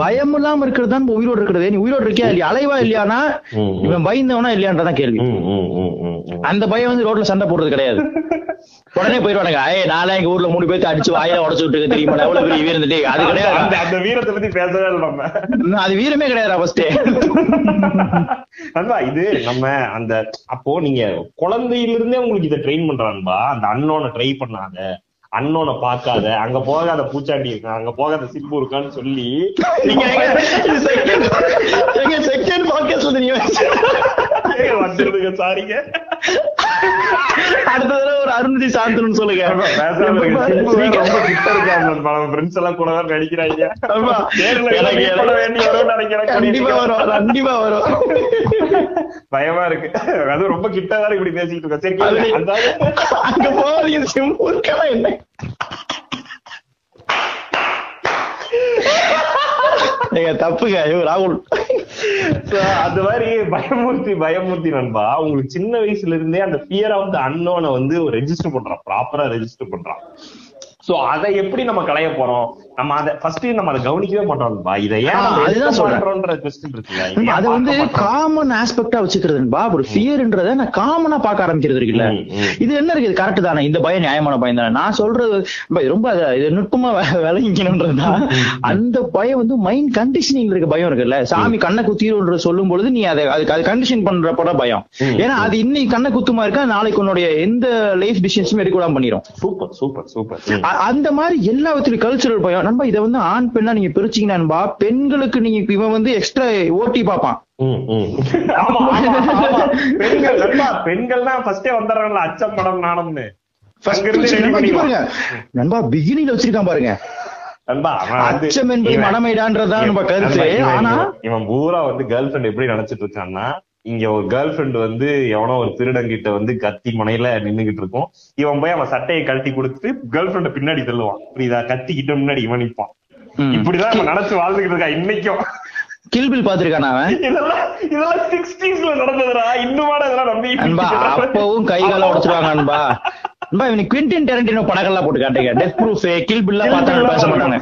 [SPEAKER 2] பயம் இல்லாம இருக்கிறது தான் உயிரோட இருக்கிறது. நீ உயிரோட இருக்கியா இல்லையா? அலைவா இல்லையானா. இவன் பயந்தவனா இல்லையான்றதான் கேள்வி. அந்த பயம் வந்து ரோட்ல சண்டை போடுறது கிடையாது. உடனே போயிடுவானுங்க ஏய் நாளே எங்க ஊர்ல மூணு பேர்த்து அடிச்சு வாயில உடச்சு விட்டு தெரியுமா? எவ்வளவு பெரிய வீரம் அது கிடையாது.
[SPEAKER 1] அந்த வீரத்தை பத்தி பேசவே நம்ம.
[SPEAKER 2] அது வீரமே கிடையாது ஃபர்ஸ்ட்
[SPEAKER 1] நண்பா இது நம்ம அந்த அப்போ நீங்க குழந்தையிலிருந்தே உங்களுக்கு இதை ட்ரெயின் பண்றான்பா? அந்த அண்ணோனை ட்ரை பண்ணாத அண்ணோனை பார்க்காத அங்க போகாத பூச்சாண்டி இருக்கான் அங்க போகாத சிம்பு இருக்கான்னு சொல்லி
[SPEAKER 2] நீங்க எங்க செகண்ட் பாட்காஸ்ட் வந்து நீங்க
[SPEAKER 1] வந்துருதுங்க சாரிங்க.
[SPEAKER 2] அடுத்த தடவை ஒரு அருந்ததி சாந்தனு சொல்லுங்க.
[SPEAKER 1] friends எல்லாம் கூட வேற நடிக்கிறாங்க.
[SPEAKER 2] கண்டிப்பா வரும் கண்டிப்பா வரும்.
[SPEAKER 1] பயமா இருக்கு. அது ரொம்ப கிட்ட வேற இப்படி பேசிட்டு இருக்கோம். சரி
[SPEAKER 2] அங்க போறீங்க சிம்பு என்ன? ஏங்க தப்புங்க. ஐயோ ராகுல்.
[SPEAKER 1] அது அந்த மாதிரி பயமூர்த்தி பயமூர்த்தி நண்பா உங்களுக்கு சின்ன வயசுல இருந்தே அந்த ஃபியர் ஆஃப் த அன்னோனை வந்து ரெஜிஸ்டர் பண்றான். ப்ராப்பரா ரெஜிஸ்டர் பண்றான். சோ அதை எப்படி நம்ம களைய போறோம்? நம்ம அதை ஃபர்ஸ்ட் நம்ம அதை கவனிக்கவே மாட்டோம் நண்பா. இதை ஏன்
[SPEAKER 2] அதுதான்.
[SPEAKER 1] மாட்டோம்ன்ற கொஸ்டின் இருக்குல்ல.
[SPEAKER 2] அது வந்து? காமன் ஆஸ்பெக்டா வச்சுக்கிறதுபா ஒரு ஃபியர்ன்றத நான் காமனா பார்க்க ஆரம்பிக்கிறது இருக்குல்ல. இது என்ன இருக்குது? கரெக்ட் தானே. இந்த பயம் நியாயமான பயம் தானே. நான் சொல்றது ரொம்ப இது நுட்பமா விளங்கிக்கணும்ன்றதுதான். அந்த பயம் வந்து மைண்ட் கண்டிஷனிங் இருக்க பயம் இருக்குல்ல. சாமி கண்ணை குத்திடுன்ற சொல்லும் பொழுது நீ அதை அதுக்கு அது கண்டிஷன் பண்றப்பட பயம். ஏன்னா அது இன்னைக்கு கண்ணை குத்துமா இருக்கா? நாளைக்கு உன்னுடைய எந்த லைஃப் டிசிஷன்ஸும் எடுக்க விடாம பண்ணிரும்.
[SPEAKER 1] Super super super.
[SPEAKER 2] அந்த மாதிரி எல்லாத்துலயும் கல்ச்சரல் பயம். நண்பா இதை வந்து ஆண் பெண்ணா நீங்க பிரிச்சீங்கன்னா நண்பா பெண்களுக்கு நீங்க இவன் வந்து எக்ஸ்ட்ரா ஓட்டி பார்ப்பான்.
[SPEAKER 1] ம், ம். ஆமா, ஆமா, ஆமா. பெண்கள் நண்பா, பெண்கள் தான் ஃபர்ஸ்டே வந்துடுறாங்கல்ல அச்சம் படம் நாணம்னு
[SPEAKER 2] நண்பா, பிகினில வச்சிருக்கான் பாருங்க. அச்சம் என்பது
[SPEAKER 1] இவன்
[SPEAKER 2] மனமைடான்றதுதான் நம்ம கருத்து. ஆனா
[SPEAKER 1] இவன் இவன் பூரா வந்து கேர்ள் ஃபிரெண்ட் எப்படி நினைச்சிட்டு இருக்கான்னா இங்க ஒரு கேர்ள் ஃபிரெண்ட் வந்து எவனோ ஒரு திருடங்கிட்ட வந்து கத்தி முனையில நின்னுகிட்டு இருக்கும். இவன் போய் அவன் சட்டையை கழட்டி கொடுத்துட்டு கேர்ள் ஃபிரெண்ட பின்னாடி தள்ளுவான். புரியுதா? கத்திக்கிட்ட முன்னாடி இவன் நிப்பான்.
[SPEAKER 2] ம்.
[SPEAKER 1] இப்படிதான் நம்ம நினைச்சு வாழ்ந்துகிட்டு இருக்கா இன்னைக்கும்.
[SPEAKER 2] கில்பில் பாத்திருக்கானா அவன்?
[SPEAKER 1] இதெல்லாம் இதெல்லாம் சிக்ஸ்டீஸ்ல நடந்ததுடா. இன்னுமாட இதெல்லாம் நம்பி.
[SPEAKER 2] அப்பவும் கை கால உடைச்சிருவாங்க நண்பா இவனுக்கு குவிண்டின் டெரண்டினோ படங்கள்லாம் போட்டு காட்டுங்க. டெத் ப்ரூஃப் கில் பார்த்தா பேச மாட்டாங்க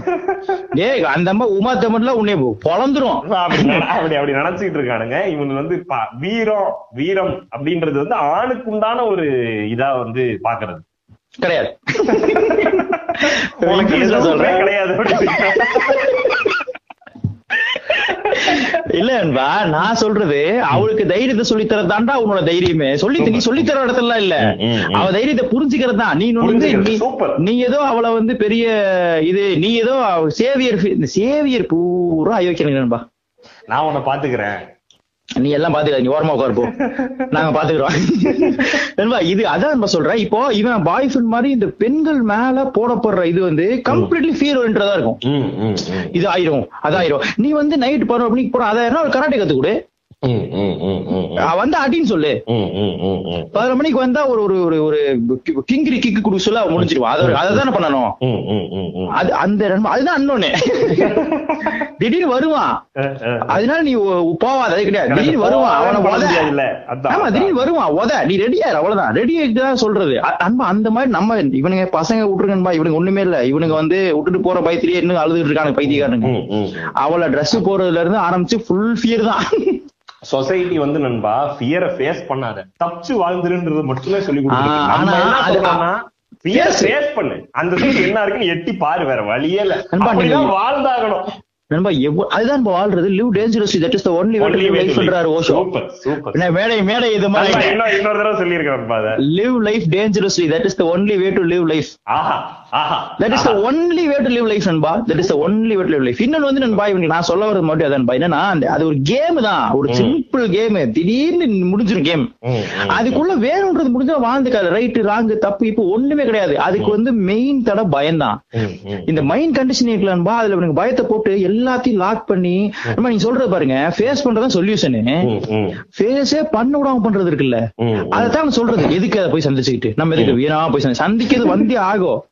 [SPEAKER 2] ஏய் அந்த அம்மா உமா தமிழ்ல உன்னை பொழந்துரும்.
[SPEAKER 1] அப்படி அப்படி நினைச்சிட்டு இருக்கானுங்க. இவங்க வந்து வீரம் வீரம் அப்படின்றது வந்து ஆணுக்கு உண்டான ஒரு இதா வந்து பாக்குறது.
[SPEAKER 2] கிடையாது.
[SPEAKER 1] கிடையாது.
[SPEAKER 2] இல்ல நண்பா நான் சொல்றது அவளுக்கு தைரியத்தை சொல்லி தரதாண்டா உன்னோட தைரியமே. சொல்லி நீ சொல்லி தர இடத்துல இல்ல. அவ தைரியத்தை புரிஞ்சுக்கிறது தான். நீ வந்து நீ- ஏதோ அவளை வந்து பெரிய இது நீ ஏதோ சேவியர் இந்த சேவியர் பூரா அயோக்கியம் நண்பா
[SPEAKER 1] நான் உன்னை பாத்துக்கிறேன்
[SPEAKER 2] நீ எல்லாம் பாத்துக்க நீ ஓரமா உட்காரு போ. நாங்க பாத்துக்கிறோம். இது அதான் நம்ம சொல்றேன். இப்போ இவன் பாய் ஃப்ரெண்ட் மாதிரி இந்த பெண்கள் மேல போடப்படுற இது வந்து கம்ப்ளீட்லி ஓரியன்டா இருக்கும். இது ஆயிரும் அதாயிரும். நீ வந்து நைட் பதினோரு மணிக்கு போற அதாயிரம் ஒரு கராட்டே கத்து வந்து அடின்னு சொல்லு. பதினொரு மணிக்கு வந்தா ஒரு ஒரு ஒரு ஒரு கிங்கிரி கிக்கு குடு சொல்ல அவ முடிஞ்சிருவா. அதை அதை தானே பண்ணணும். அது அந்த அதுதான் அண்ணோன்னு திடீர்னு வருவான். அதனால நீ போவாத. அது கிடையாது. திடீர்னு வருவான். அவனை உத.
[SPEAKER 1] அதான்,
[SPEAKER 2] ஆமா
[SPEAKER 1] அதான்.
[SPEAKER 2] திடீர்னு வருவான். உத. நீ ரெடியா அவ்வளவுதான். ரெடி தான் சொல்றது. அன்பா அந்த மாதிரி நம்ம இவனுங்க பசங்க விட்டுருக்கன்பா இவனுங்க ஒண்ணுமே இல்ல. இவனுங்க வந்து விட்டுட்டு போற பயத்திலேயே இன்னும் அழுதுட்டு இருக்கானுங்க பைத்தியக்காரனுங்க. அவளை Dress போறதுல இருந்து ஆரம்பிச்சு ஃபுல் ஃபியர் தான்.
[SPEAKER 1] சொசைட்டி வந்து நண்பா ஃபியரை ஃபேஸ் பண்ணாத. தப்பிச்சு வாழ்ந்துருன்றது மட்டுமே சொல்லி
[SPEAKER 2] ஆ,
[SPEAKER 1] கொடுத்துருக்கு நம்ம
[SPEAKER 2] ஆனா
[SPEAKER 1] என்ன
[SPEAKER 2] அது-
[SPEAKER 1] சொல்றோம்னா ஃபியர். ஃபேஸ் பண்ணு. அந்த சைடு என்ன இருக்குன்னு எட்டி பாரு வேற வழியே இல்ல. அப்படிதான் வாழ்ந்தாகணும்.
[SPEAKER 2] நண்பா எவ்வ- அதுதான் நம்ம வாழ்றது. Live dangerous that is the only way life. பண்றாரு ஓஷோ மேடை மேடை இது மாதிரி.
[SPEAKER 1] இன்னொரு தடவை அதை.
[SPEAKER 2] Live life dangerously that is the only way to live life
[SPEAKER 1] Aha.
[SPEAKER 2] That is only way to live life நண்பா that is only way to live life இன்னொன்னு வந்து நண்பா இவனுக்கு நான் சொல்ல வரது மட்டும் அதான் என்னன்னா அது ஒரு கேம் தான். ஒரு சிம்பிள் கேம் திடீர்னு முடிஞ்சிரும் கேம். அதுக்குள்ள வேணும்ன்றது முடிஞ்சா வாழ்ந்துக்காது. ரைட்டு ராங்கு தப்பு இப்போ ஒண்ணுமே கிடையாது. அதுக்கு வந்து மெயின் தடை பயம்தான்
[SPEAKER 1] ம், ம்.
[SPEAKER 2] இந்த மைண்ட் கண்டிஷன் இருக்கலான்பா அதுல இவனுக்கு பயத்தை போட்டு எல்லாத்தையும் லாக் பண்ணி நம்ம நீங்க சொல்றது பாருங்க. Face பண்றதான் solution. ஃபேஸே பண்ண விடாம பண்றது இருக்குல்ல. அதைத்தான் நான் சொல்றது. எதுக்கு அதை போய் சந்திச்சுக்கிட்டு? நம்ம எதுக்கு வீணா போய் சந்தி- சந்திக்கிறது வந்தே ஆகும்.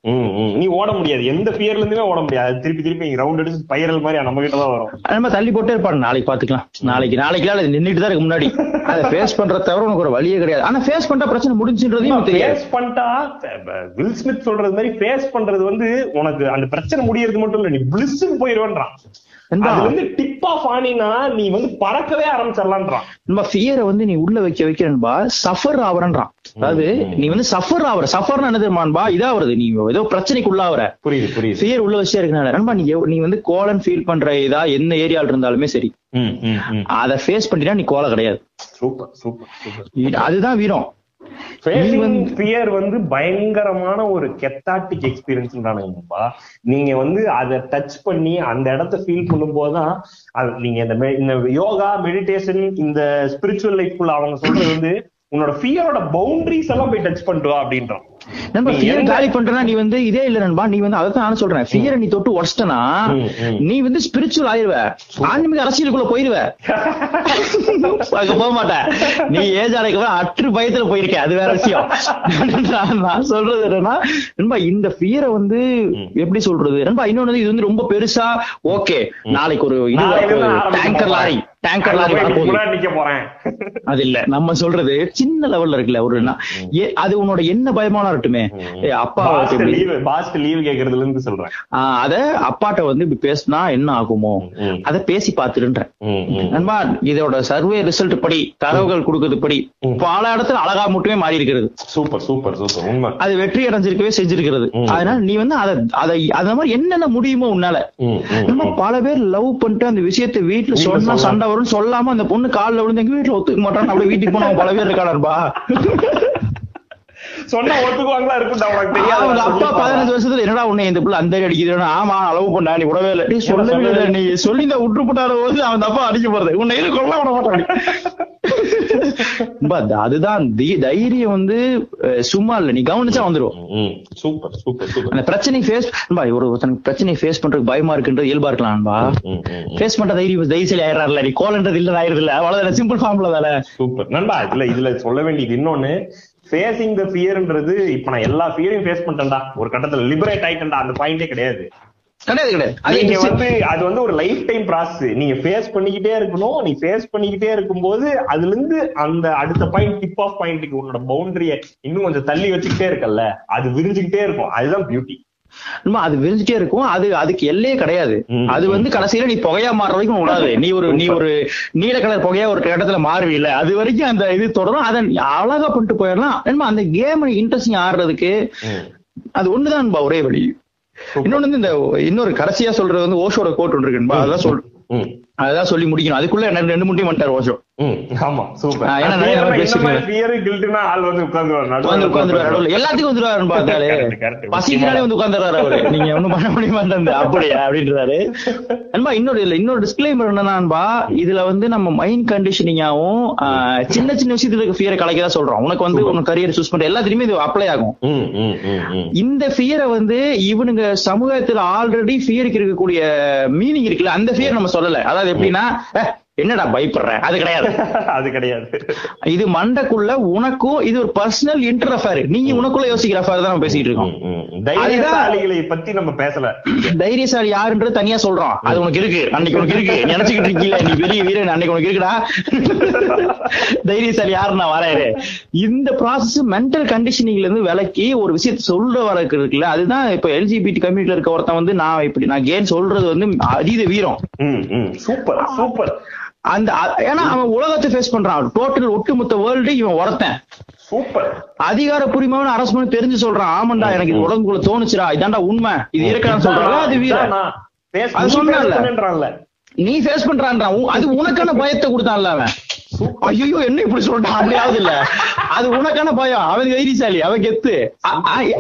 [SPEAKER 1] நீ ஓட முடியாது. எந்த பியர்ல இருந்துமே ஓட முடியாது. திருப்பி திருப்பி ரவுண்ட் அடிச்சு ஸ்பைரல் மாதிரி நம்ம கிட்ட தான் வரும்.
[SPEAKER 2] நம்ம தள்ளி போட்டே இருப்பாங்க. நாளைக்கு பாத்துக்கலாம். நாளைக்கு நாளைக்கு அது நின்னுட்டு தான் இருக்கு முன்னாடி. அதை ஃபேஸ் பண்றத தவிர உனக்கு ஒரு வழியே கிடையாது. ஆனா ஃபேஸ் பண்ற பிரச்சனை முடிஞ்சுன்றதையும்
[SPEAKER 1] ஃபேஸ் பண்ணிட்டா வில் ஸ்மித் சொல்றது மாதிரி ஃபேஸ் பண்றது வந்து உனக்கு அந்த பிரச்சனை முடியறது மட்டும் இல்ல நீ பிளிஸ்ஸுக்கு போயிருவேன்றான். அது வந்து டிப் ஆஃப் ஆனினா நீ வந்து பறக்கவே ஆரம்பிச்சிடலான்றான்.
[SPEAKER 2] நம்ம ஃபியரை வந்து நீ உள்ள வைக்க வைக்கிறன்பா. சஃபர் ஆவரன்றான் அதாவது நீ வந்து சஃபர் ஆவற. சஃபர்னு என்ன தெரியுமான்பா இதா வருது. நீ ஏதோ பிரச்சனைக்கு உள்ளாவற.
[SPEAKER 1] புரியுது புரியுது.
[SPEAKER 2] ஃபியர் உள்ள வச்சே இருக்கனால. நண்பா நீ நீ வந்து கோலன் ஃபீல் பண்ற இதா என்ன ஏரியால இருந்தாலுமே சரி. அதை ஃபேஸ் பண்ணிட்டா நீ கோலை கிடையாது.
[SPEAKER 1] சூப்பர் சூப்பர்
[SPEAKER 2] அதுதான் வீரம்.
[SPEAKER 1] ஃபியர் வந்து பயங்கரமான ஒரு கெத்தாட்டிக் எக்ஸ்பீரியன்ஸ்ன்றானுங்கப்பா நீங்க வந்து அதை டச் பண்ணி அந்த இடத்த ஃபீல் பண்ணும்போதுதான் அது நீங்க இந்த யோகா மெடிடேஷன் இந்த ஸ்பிரிச்சுவல் லைஃப்குள்ள அவங்க சொல்றது வந்து உன்னோட ஃபியரோட பவுண்டரிஸ் எல்லாம் போய் டச் வா அப்படின்றான்.
[SPEAKER 2] நண்பா
[SPEAKER 1] நீ
[SPEAKER 2] ஃபியர் காலி பண்றனா நீ வந்து இதே இல்ல நண்பா நீ வந்து அதான் நான் சொல்றேன். ஃபியரை நீ தொட்டு உடச்சிட்டனா. நீ வந்து ஸ்பிரிச்சுவல் ஆயிருவ. ஆன்மீக அரசியலுக்குள்ள போயிருவ. அங்க போக மாட்ட. நீ ஏஜ் ஆனதுக்கு அற்று பயத்துல போயிருக்க. அது வேற விஷயம். நான் சொல்றது என்னன்னா நண்பா இந்த ஃபியரை வந்து எப்படி சொல்றது? நண்பா இன்னொன்னு இது வந்து ரொம்ப பெருசா ஓகே நாளைக்கு ஒரு இது டேங்கர். லாரி. அது இல்ல. நம்ம சொல்றது சின்ன லெவல்ல இருக்குல்ல ஒரு அது உன்னோட என்ன பயமானா இருக்கட்டுமே. அப்பா
[SPEAKER 1] லீவ் பாஸ்ட் லீவ் கேக்குறதுல இருந்து சொல்றேன்.
[SPEAKER 2] அத அப்பாட்ட வந்து இப்படி பேசினா என்ன ஆகுமோ. அத பேசி பாத்துருன்றேன். நண்பா இதோட சர்வே ரிசல்ட் படி தரவுகள் கொடுக்கறது படி பல இடத்துல அழகா மட்டுமே மாறி இருக்கிறது.
[SPEAKER 1] Super super super.
[SPEAKER 2] அது வெற்றி அடைஞ்சிருக்கவே செஞ்சிருக்கிறது. அதனால நீ வந்து அதை அதை அந்த மாதிரி என்னென்ன முடியுமோ உன்னால. நம்ம பல பேர் லவ் பண்ணிட்டு அந்த விஷயத்தை வீட்டுல சொன்னா. சண்டை வரும் சொல்லாம அந்த பொண்ணு கால்ல விழுந்து எங்க வீட்டுல ஒத்துக்க மாட்டான்னு அப்படியே வீட்டுக்கு போனவங்க பல பேர்
[SPEAKER 1] சொன்னா ஒத்துக்குவாங்களா
[SPEAKER 2] அவங்க அப்பா பதினஞ்சு வருஷத்துல என்னடா உன்னை இந்த புள்ள அந்த அடி அடிக்குது? ஆமா அளவு பண்ணா நீ விடவே இல்லை. சொல்லவே இல்லை. நீ சொல்லி இந்த போட்டார போது அவன் தப்பா அடிக்க போறது. உன்னை கொல்ல விட மாட்டான். அதுதான் தைரியம் வந்து சும்மா இல்ல. நீ கவனிச்சா வந்துரும்.
[SPEAKER 1] Super super super.
[SPEAKER 2] அந்த பிரச்சனை ஃபேஸ் ஒரு ஒருத்தனுக்கு பிரச்சனையை ஃபேஸ் பண்றதுக்கு பயமா இருக்குன்றது இயல்பா இருக்கலாம்பா. ஃபேஸ் பண்ற தைரியம் தைரியசாலி ஆயிடுறாருல. நீ கோலன்றது இல்ல ஆயிருது இல்ல. அவ்வளவுதான் சிம்பிள் ஃபார்ம்ல தானே.
[SPEAKER 1] சூப்பர். நண்பா இதுல இதுல சொல்ல வேண்டியது இன்னொன்னு. ஃபேசிங் த ஃபியர்ன்றது இப்ப நான் எல்லா ஃபியரையும் ஃபேஸ் பண்ணிட்டேன்டா. ஒரு கட்டத்துல லிபரேட் ஆயிட்டேன்டா. அந்த பாயிண்டே கிடையாது.
[SPEAKER 2] கிடையாது கிடையாது. அது
[SPEAKER 1] நீங்க வந்து அது வந்து ஒரு லைஃப் டைம் ப்ராசஸ் நீங்க ஃபேஸ் பண்ணிக்கிட்டே இருக்கணும். நீ ஃபேஸ் பண்ணிக்கிட்டே இருக்கும்போது அதுல இருந்து அந்த அடுத்த பாயிண்ட் டிப் ஆஃப் பாயிண்ட்டுக்கு உன்னோட பவுண்டரிய இன்னும் கொஞ்சம் தள்ளி வச்சுக்கிட்டே இருக்கல்ல. அது விரிஞ்சுக்கிட்டே இருக்கும். அதுதான் பியூட்டி
[SPEAKER 2] அது விரிஞ்சுட்டே இருக்கும். அது அதுக்கு எல்லையே கிடையாது. அது வந்து கடைசியில நீ புகையா மாறுற வரைக்கும் விடாது நீ ஒரு நீ ஒரு நீல கலர் புகையா ஒரு இடத்துல மாறுவில்ல. அது வரைக்கும் அந்த இது தொடரும். அதை அழகா பண்ணிட்டு போயிடலாம். அந்த கேம் இன்ட்ரெஸ்டிங் ஆடுறதுக்கு அது ஒண்ணுதான் ஒரே வழி. இன்னொன்னு வந்து இந்த இன்னொரு கடைசியா சொல்றது வந்து ஓஷோட கோட் ஒன்று இருக்குன்பா அதான் சொல்
[SPEAKER 1] ம்.
[SPEAKER 2] அதான் சொல்லி முடிக்கணும். அதுக்குள்ள ரெண்டு ரெண்டு முட்டையும் பண்ணிட்டார் ஓஷோ
[SPEAKER 1] ஆமா சூப்பர்.
[SPEAKER 2] ஏன்னா நிறைய
[SPEAKER 1] ஆள் வந்து உட்கார்ந்துருவாரு
[SPEAKER 2] வந்து உட்காந்துருவாரு நடுவுல. எல்லாத்துக்கும் வந்துருவாரு
[SPEAKER 1] correct.
[SPEAKER 2] பசிக்குனாலே வந்து உட்காந்துறாரு அவரு. நீங்க ஒண்ணும் பண்ண முடியுமா அப்படியா? அப்படின்றாரு. அன்பா இன்னொரு இல்ல இன்னொரு டிஸ்கிளைமர் என்னன்னா இதுல வந்து நம்ம மைண்ட் கண்டிஷனிங்காவும் சின்ன சின்ன விஷயத்துல இருக்க ஃபியரை கலைக்க தான் சொல்றோம். உனக்கு வந்து உனக்கு கரியர் சூஸ் பண்ற எல்லாத்துலயுமே இது அப்ளை ஆகும். இந்த ஃபியரை வந்து இவனுங்க சமூகத்துல ஆல்ரெடி ஃபியருக்கு இருக்கக்கூடிய மீனிங் இருக்குல்ல அந்த ஃபியர் நம்ம சொல்லல. அதாவது எப்படின்னா என்னடா பயப்படுற? அது கிடையாது.
[SPEAKER 1] அது கிடையாது.
[SPEAKER 2] இது மண்டைக்குள்ள உனக்கும் இது ஒரு பர்சனல் இன்டர் அஃபேர் நீங்க உனக்குள்ள யோசிக்கிற அஃபேர் தான் நம்ம பேசிட்டு இருக்கோம்.
[SPEAKER 1] தைரியசாலிகளை பத்தி நம்ம பேசல.
[SPEAKER 2] தைரியசாலி யாருன்றது தனியா சொல்றோம் அது உனக்கு இருக்கு. அன்னைக்கு உனக்கு இருக்கு. நினைச்சுக்கிட்டு இருக்கீல நீ பெரிய வீரன். அன்னைக்கு உனக்கு இருக்குடா. தைரியசாலி யாரு நான் வரையறு இந்த ப்ராசஸ் மென்டல் கண்டிஷனிங்ல இருந்து விலக்கி ஒரு விஷயத்த சொல்ற வரக்கு இருக்குல்ல அதுதான் இப்ப எல்ஜிபிடி கம்யூனிட்டில இருக்க ஒருத்தன் வந்து நான் இப்படி நான் கேன் சொல்றது வந்து அதீத வீரம்.
[SPEAKER 1] Super super.
[SPEAKER 2] அந்த ஏன்னா அவன் உலகத்தை ஃபேஸ் பண்றான். டோட்டல் ஒட்டுமொத்த வேர்ல்டு இவன் ஒருத்தன்
[SPEAKER 1] சூப்பர்.
[SPEAKER 2] அதிகாரப்பூர்வமான அரசு பண்ணி தெரிஞ்சு சொல்றான் ஆமாண்டா எனக்கு இது உடம்புக்குள்ள தோணுச்சுடா இதான்டா உண்மை. இது இருக்கான்னு சொல்றாங்க அது வீரன். அது சொன்னான்ல. நீ ஃபேஸ் பண்றான்டா உ- அது உனக்கான பயத்தை கொடுத்தான்ல அவன். ஐயோ என்ன இப்படி சொல்றான் அப்படியாவது இல்ல. அது உனக்கான பயம். அவன் தைரியசாலி அவன் கெத்து.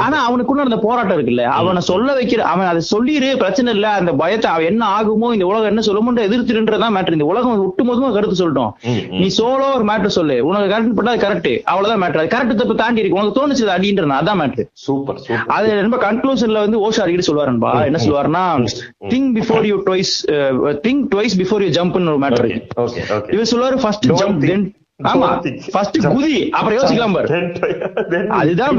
[SPEAKER 2] ஆனா அவனுக்குள்ள அந்த போராட்டம் இருக்குல்ல. அவனை சொல்ல வைக்கிற அவன் அதை சொல்லிடு பிரச்சனை இல்ல. அந்த பயத்தை அவன் என்ன ஆகுமோ இந்த உலகம் என்ன சொல்லுமோ எதிர்த்துன்றதான் மேட்டர் இந்த உலகம் ஒட்டுமொத்தமா கருத்து சொல்லிட்டோம். நீ சோலோ ஒரு மேட்டர் சொல்லு. உனக்கு கரெக்ட் பண்ணா கரெக்ட் அவ்வளவுதான் மேட்டர் அது கரெக்ட் தப்பு தாண்டி இருக்கு. உனக்கு தோணுச்சு அது அடின்ற அதான் மேட்டர்
[SPEAKER 1] சூப்பர்
[SPEAKER 2] அது ரொம்ப கன்க்ளூஷன்ல வந்து ஓஷா அடிக்கடி சொல்லுவாருன்பா என்ன சொல்லுவாருன்னா think before you twice think twice before you ஜம்ப்னு ஒரு
[SPEAKER 1] ஓகே
[SPEAKER 2] இவர் சொல்லுவாரு ஃபர்ஸ்ட் ஆமா. ஃபர்ஸ்ட் குதி அப்புறம் யோசிக்கலாம் பாரு. அதுதான்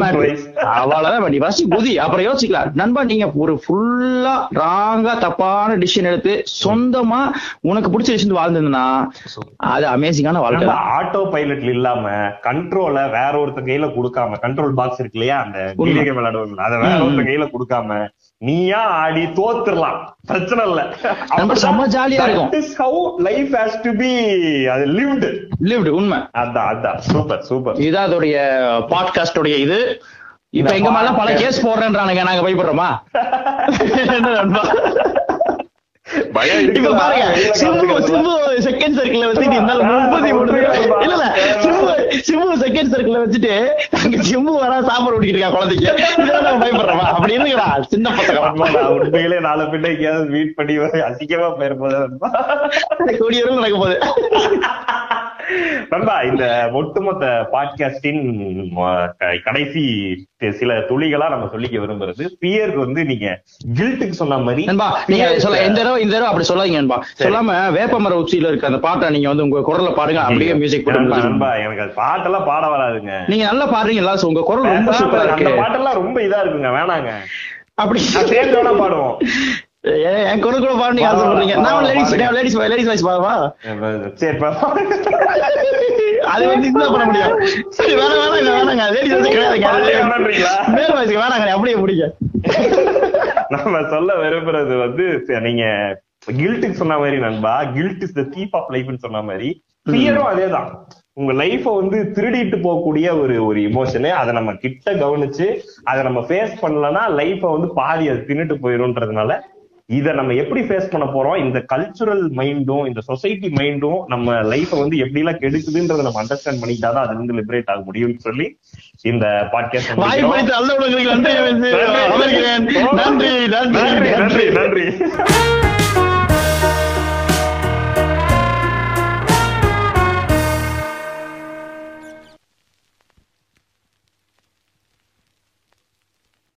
[SPEAKER 2] அவ்வளவுதான் ஃபர்ஸ்ட் குதி அப்புறம் யோசிக்கலாம். நண்பா நீங்க ஒரு ஃபுல்லா ராங்கா தப்பான டிசிஷன் எடுத்து சொந்தமா உனக்கு பிடிச்ச டிசிஷன் வாழ்ந்ததுன்னா அது அமேசிங்கான வாழ்க்கை.
[SPEAKER 1] ஆட்டோ பைலட்ல இல்லாம கண்ட்ரோல வேற ஒருத்த கையில கொடுக்காம கண்ட்ரோல் பாக்ஸ் இருக்கு இல்லையா? அந்த விளையாடுவாங்க அதை வேற ஒருத்த கையில கொடுக்காம நீயா ஆடி தோத்துடலாம். பிரச்சனை இல்ல.
[SPEAKER 2] நம்ம செம்ம ஜாலியா இருக்கும்.
[SPEAKER 1] How life has to be அது லிவ்டு
[SPEAKER 2] lived உண்மை.
[SPEAKER 1] அதான் அதான். சூப்பர் சூப்பர்
[SPEAKER 2] இதுதான் அதோடைய பாட்காஸ்டோடைய இது. இப்ப எங்க மேல பல கேஸ் போடுறேன்றானுங்க. நாங்க பயப்படுறோமா? இப்ப
[SPEAKER 1] இருக்குதா?
[SPEAKER 2] பாருங்க
[SPEAKER 1] வெளியில
[SPEAKER 2] சிம்பு
[SPEAKER 1] கலந்துக்கிறதுல.
[SPEAKER 2] சிம்பு செகண்ட் சர்க்கிள்ல வச்சுட்டு முப்பத்தி மூணு இல்ல இல்ல. சிம்பு சிம்பு செகண்ட் சர்க்கிள்ல வச்சுட்டு அங்க சிம்பு வரா சாப்பாடு ஓடிக்கிட்டு இருக்கா குழந்தைக்கு. இதெல்லாம் நம்ம பயப்படுறோமா? அப்படி இருக்குடா சின்ன பசங்க.
[SPEAKER 1] உண்மையிலே நாலு பிள்ளை எங்கேயாவது மீட் பண்ணி அசிங்கமா போயிருப்போது
[SPEAKER 2] நடக்க போகுது.
[SPEAKER 1] நண்பா இந்த ஒட்டுமொத்த பாட்காஸ்டின் கடைசி சில துளிகளா நம்ம சொல்லிக்க விரும்புறது. பியருக்கு வந்து நீங்க கில்ட்டுக்கு சொன்ன மாதிரி
[SPEAKER 2] நீங்க சொல்ல இந்த தடவை இந்த தடவை அப்படி சொல்லாதீங்க நண்பா. சொல்லாம வேப்பமர உச்சியில இருக்க அந்த பாட்டை நீங்க வந்து உங்க குரல்ல பாருங்க அப்படியே மியூசிக்
[SPEAKER 1] நண்பா, எனக்கு அது பாட்டெல்லாம் பாட வராதுங்க.
[SPEAKER 2] நீங்க நல்லா பாடுறீங்களா உங்க குரல் ரொம்ப சூப்பரா
[SPEAKER 1] அந்த
[SPEAKER 2] இருக்கு
[SPEAKER 1] பாட்டெல்லாம் ரொம்ப இதா இருக்குங்க வேணாங்க.
[SPEAKER 2] அப்படி
[SPEAKER 1] சேர்ந்து வேணா பாடுவோம்.
[SPEAKER 2] என் குரல் கூட பாடு நீங்க ஆசைப்படுறீங்க நான் லேடிஸ் லேடிஸ் லேடிஸ் வாய்ஸ் பாவா
[SPEAKER 1] சரி.
[SPEAKER 2] அது வந்து பண்ண முடியும். சரி வேணாம் வேணாம் இல்ல வேணாங்க. லேடிஸ் வாய்ஸ் கிடையாதுங்க? மேல் வேணாங்க அப்படியே
[SPEAKER 1] நம்ம சொல்ல விரும்புறது வந்து நீங்க கில்ட்டுக்கு சொன்ன மாதிரி நண்பா guilt is the thief of லைஃப்னு சொன்ன மாதிரி ஃபியரும் அதேதான். உங்க லைஃப வந்து திருடிட்டு போகக்கூடிய ஒரு ஒரு இமோஷனு அதை நம்ம கிட்ட கவனிச்சு அதை நம்ம ஃபேஸ் பண்ணலன்னா லைஃப வந்து பாதி அது தின்னுட்டு போயிரும்ன்றதுனால இதை நம்ம எப்படி ஃபேஸ் பண்ண போறோம்? இந்த கல்ச்சுரல் மைண்டும் இந்த சொசைட்டி மைண்டும் நம்ம லைஃப்பை வந்து எப்படி எல்லாம் கெடுக்குதுன்றத நம்ம அண்டர்ஸ்டாண்ட் பண்ணிட்டா தான் அதுல இருந்து லிபரேட் ஆக முடியும்னு சொல்லி இந்த பாட்காஸ்ட்
[SPEAKER 2] நன்றி நன்றி. நன்றி. நன்றி.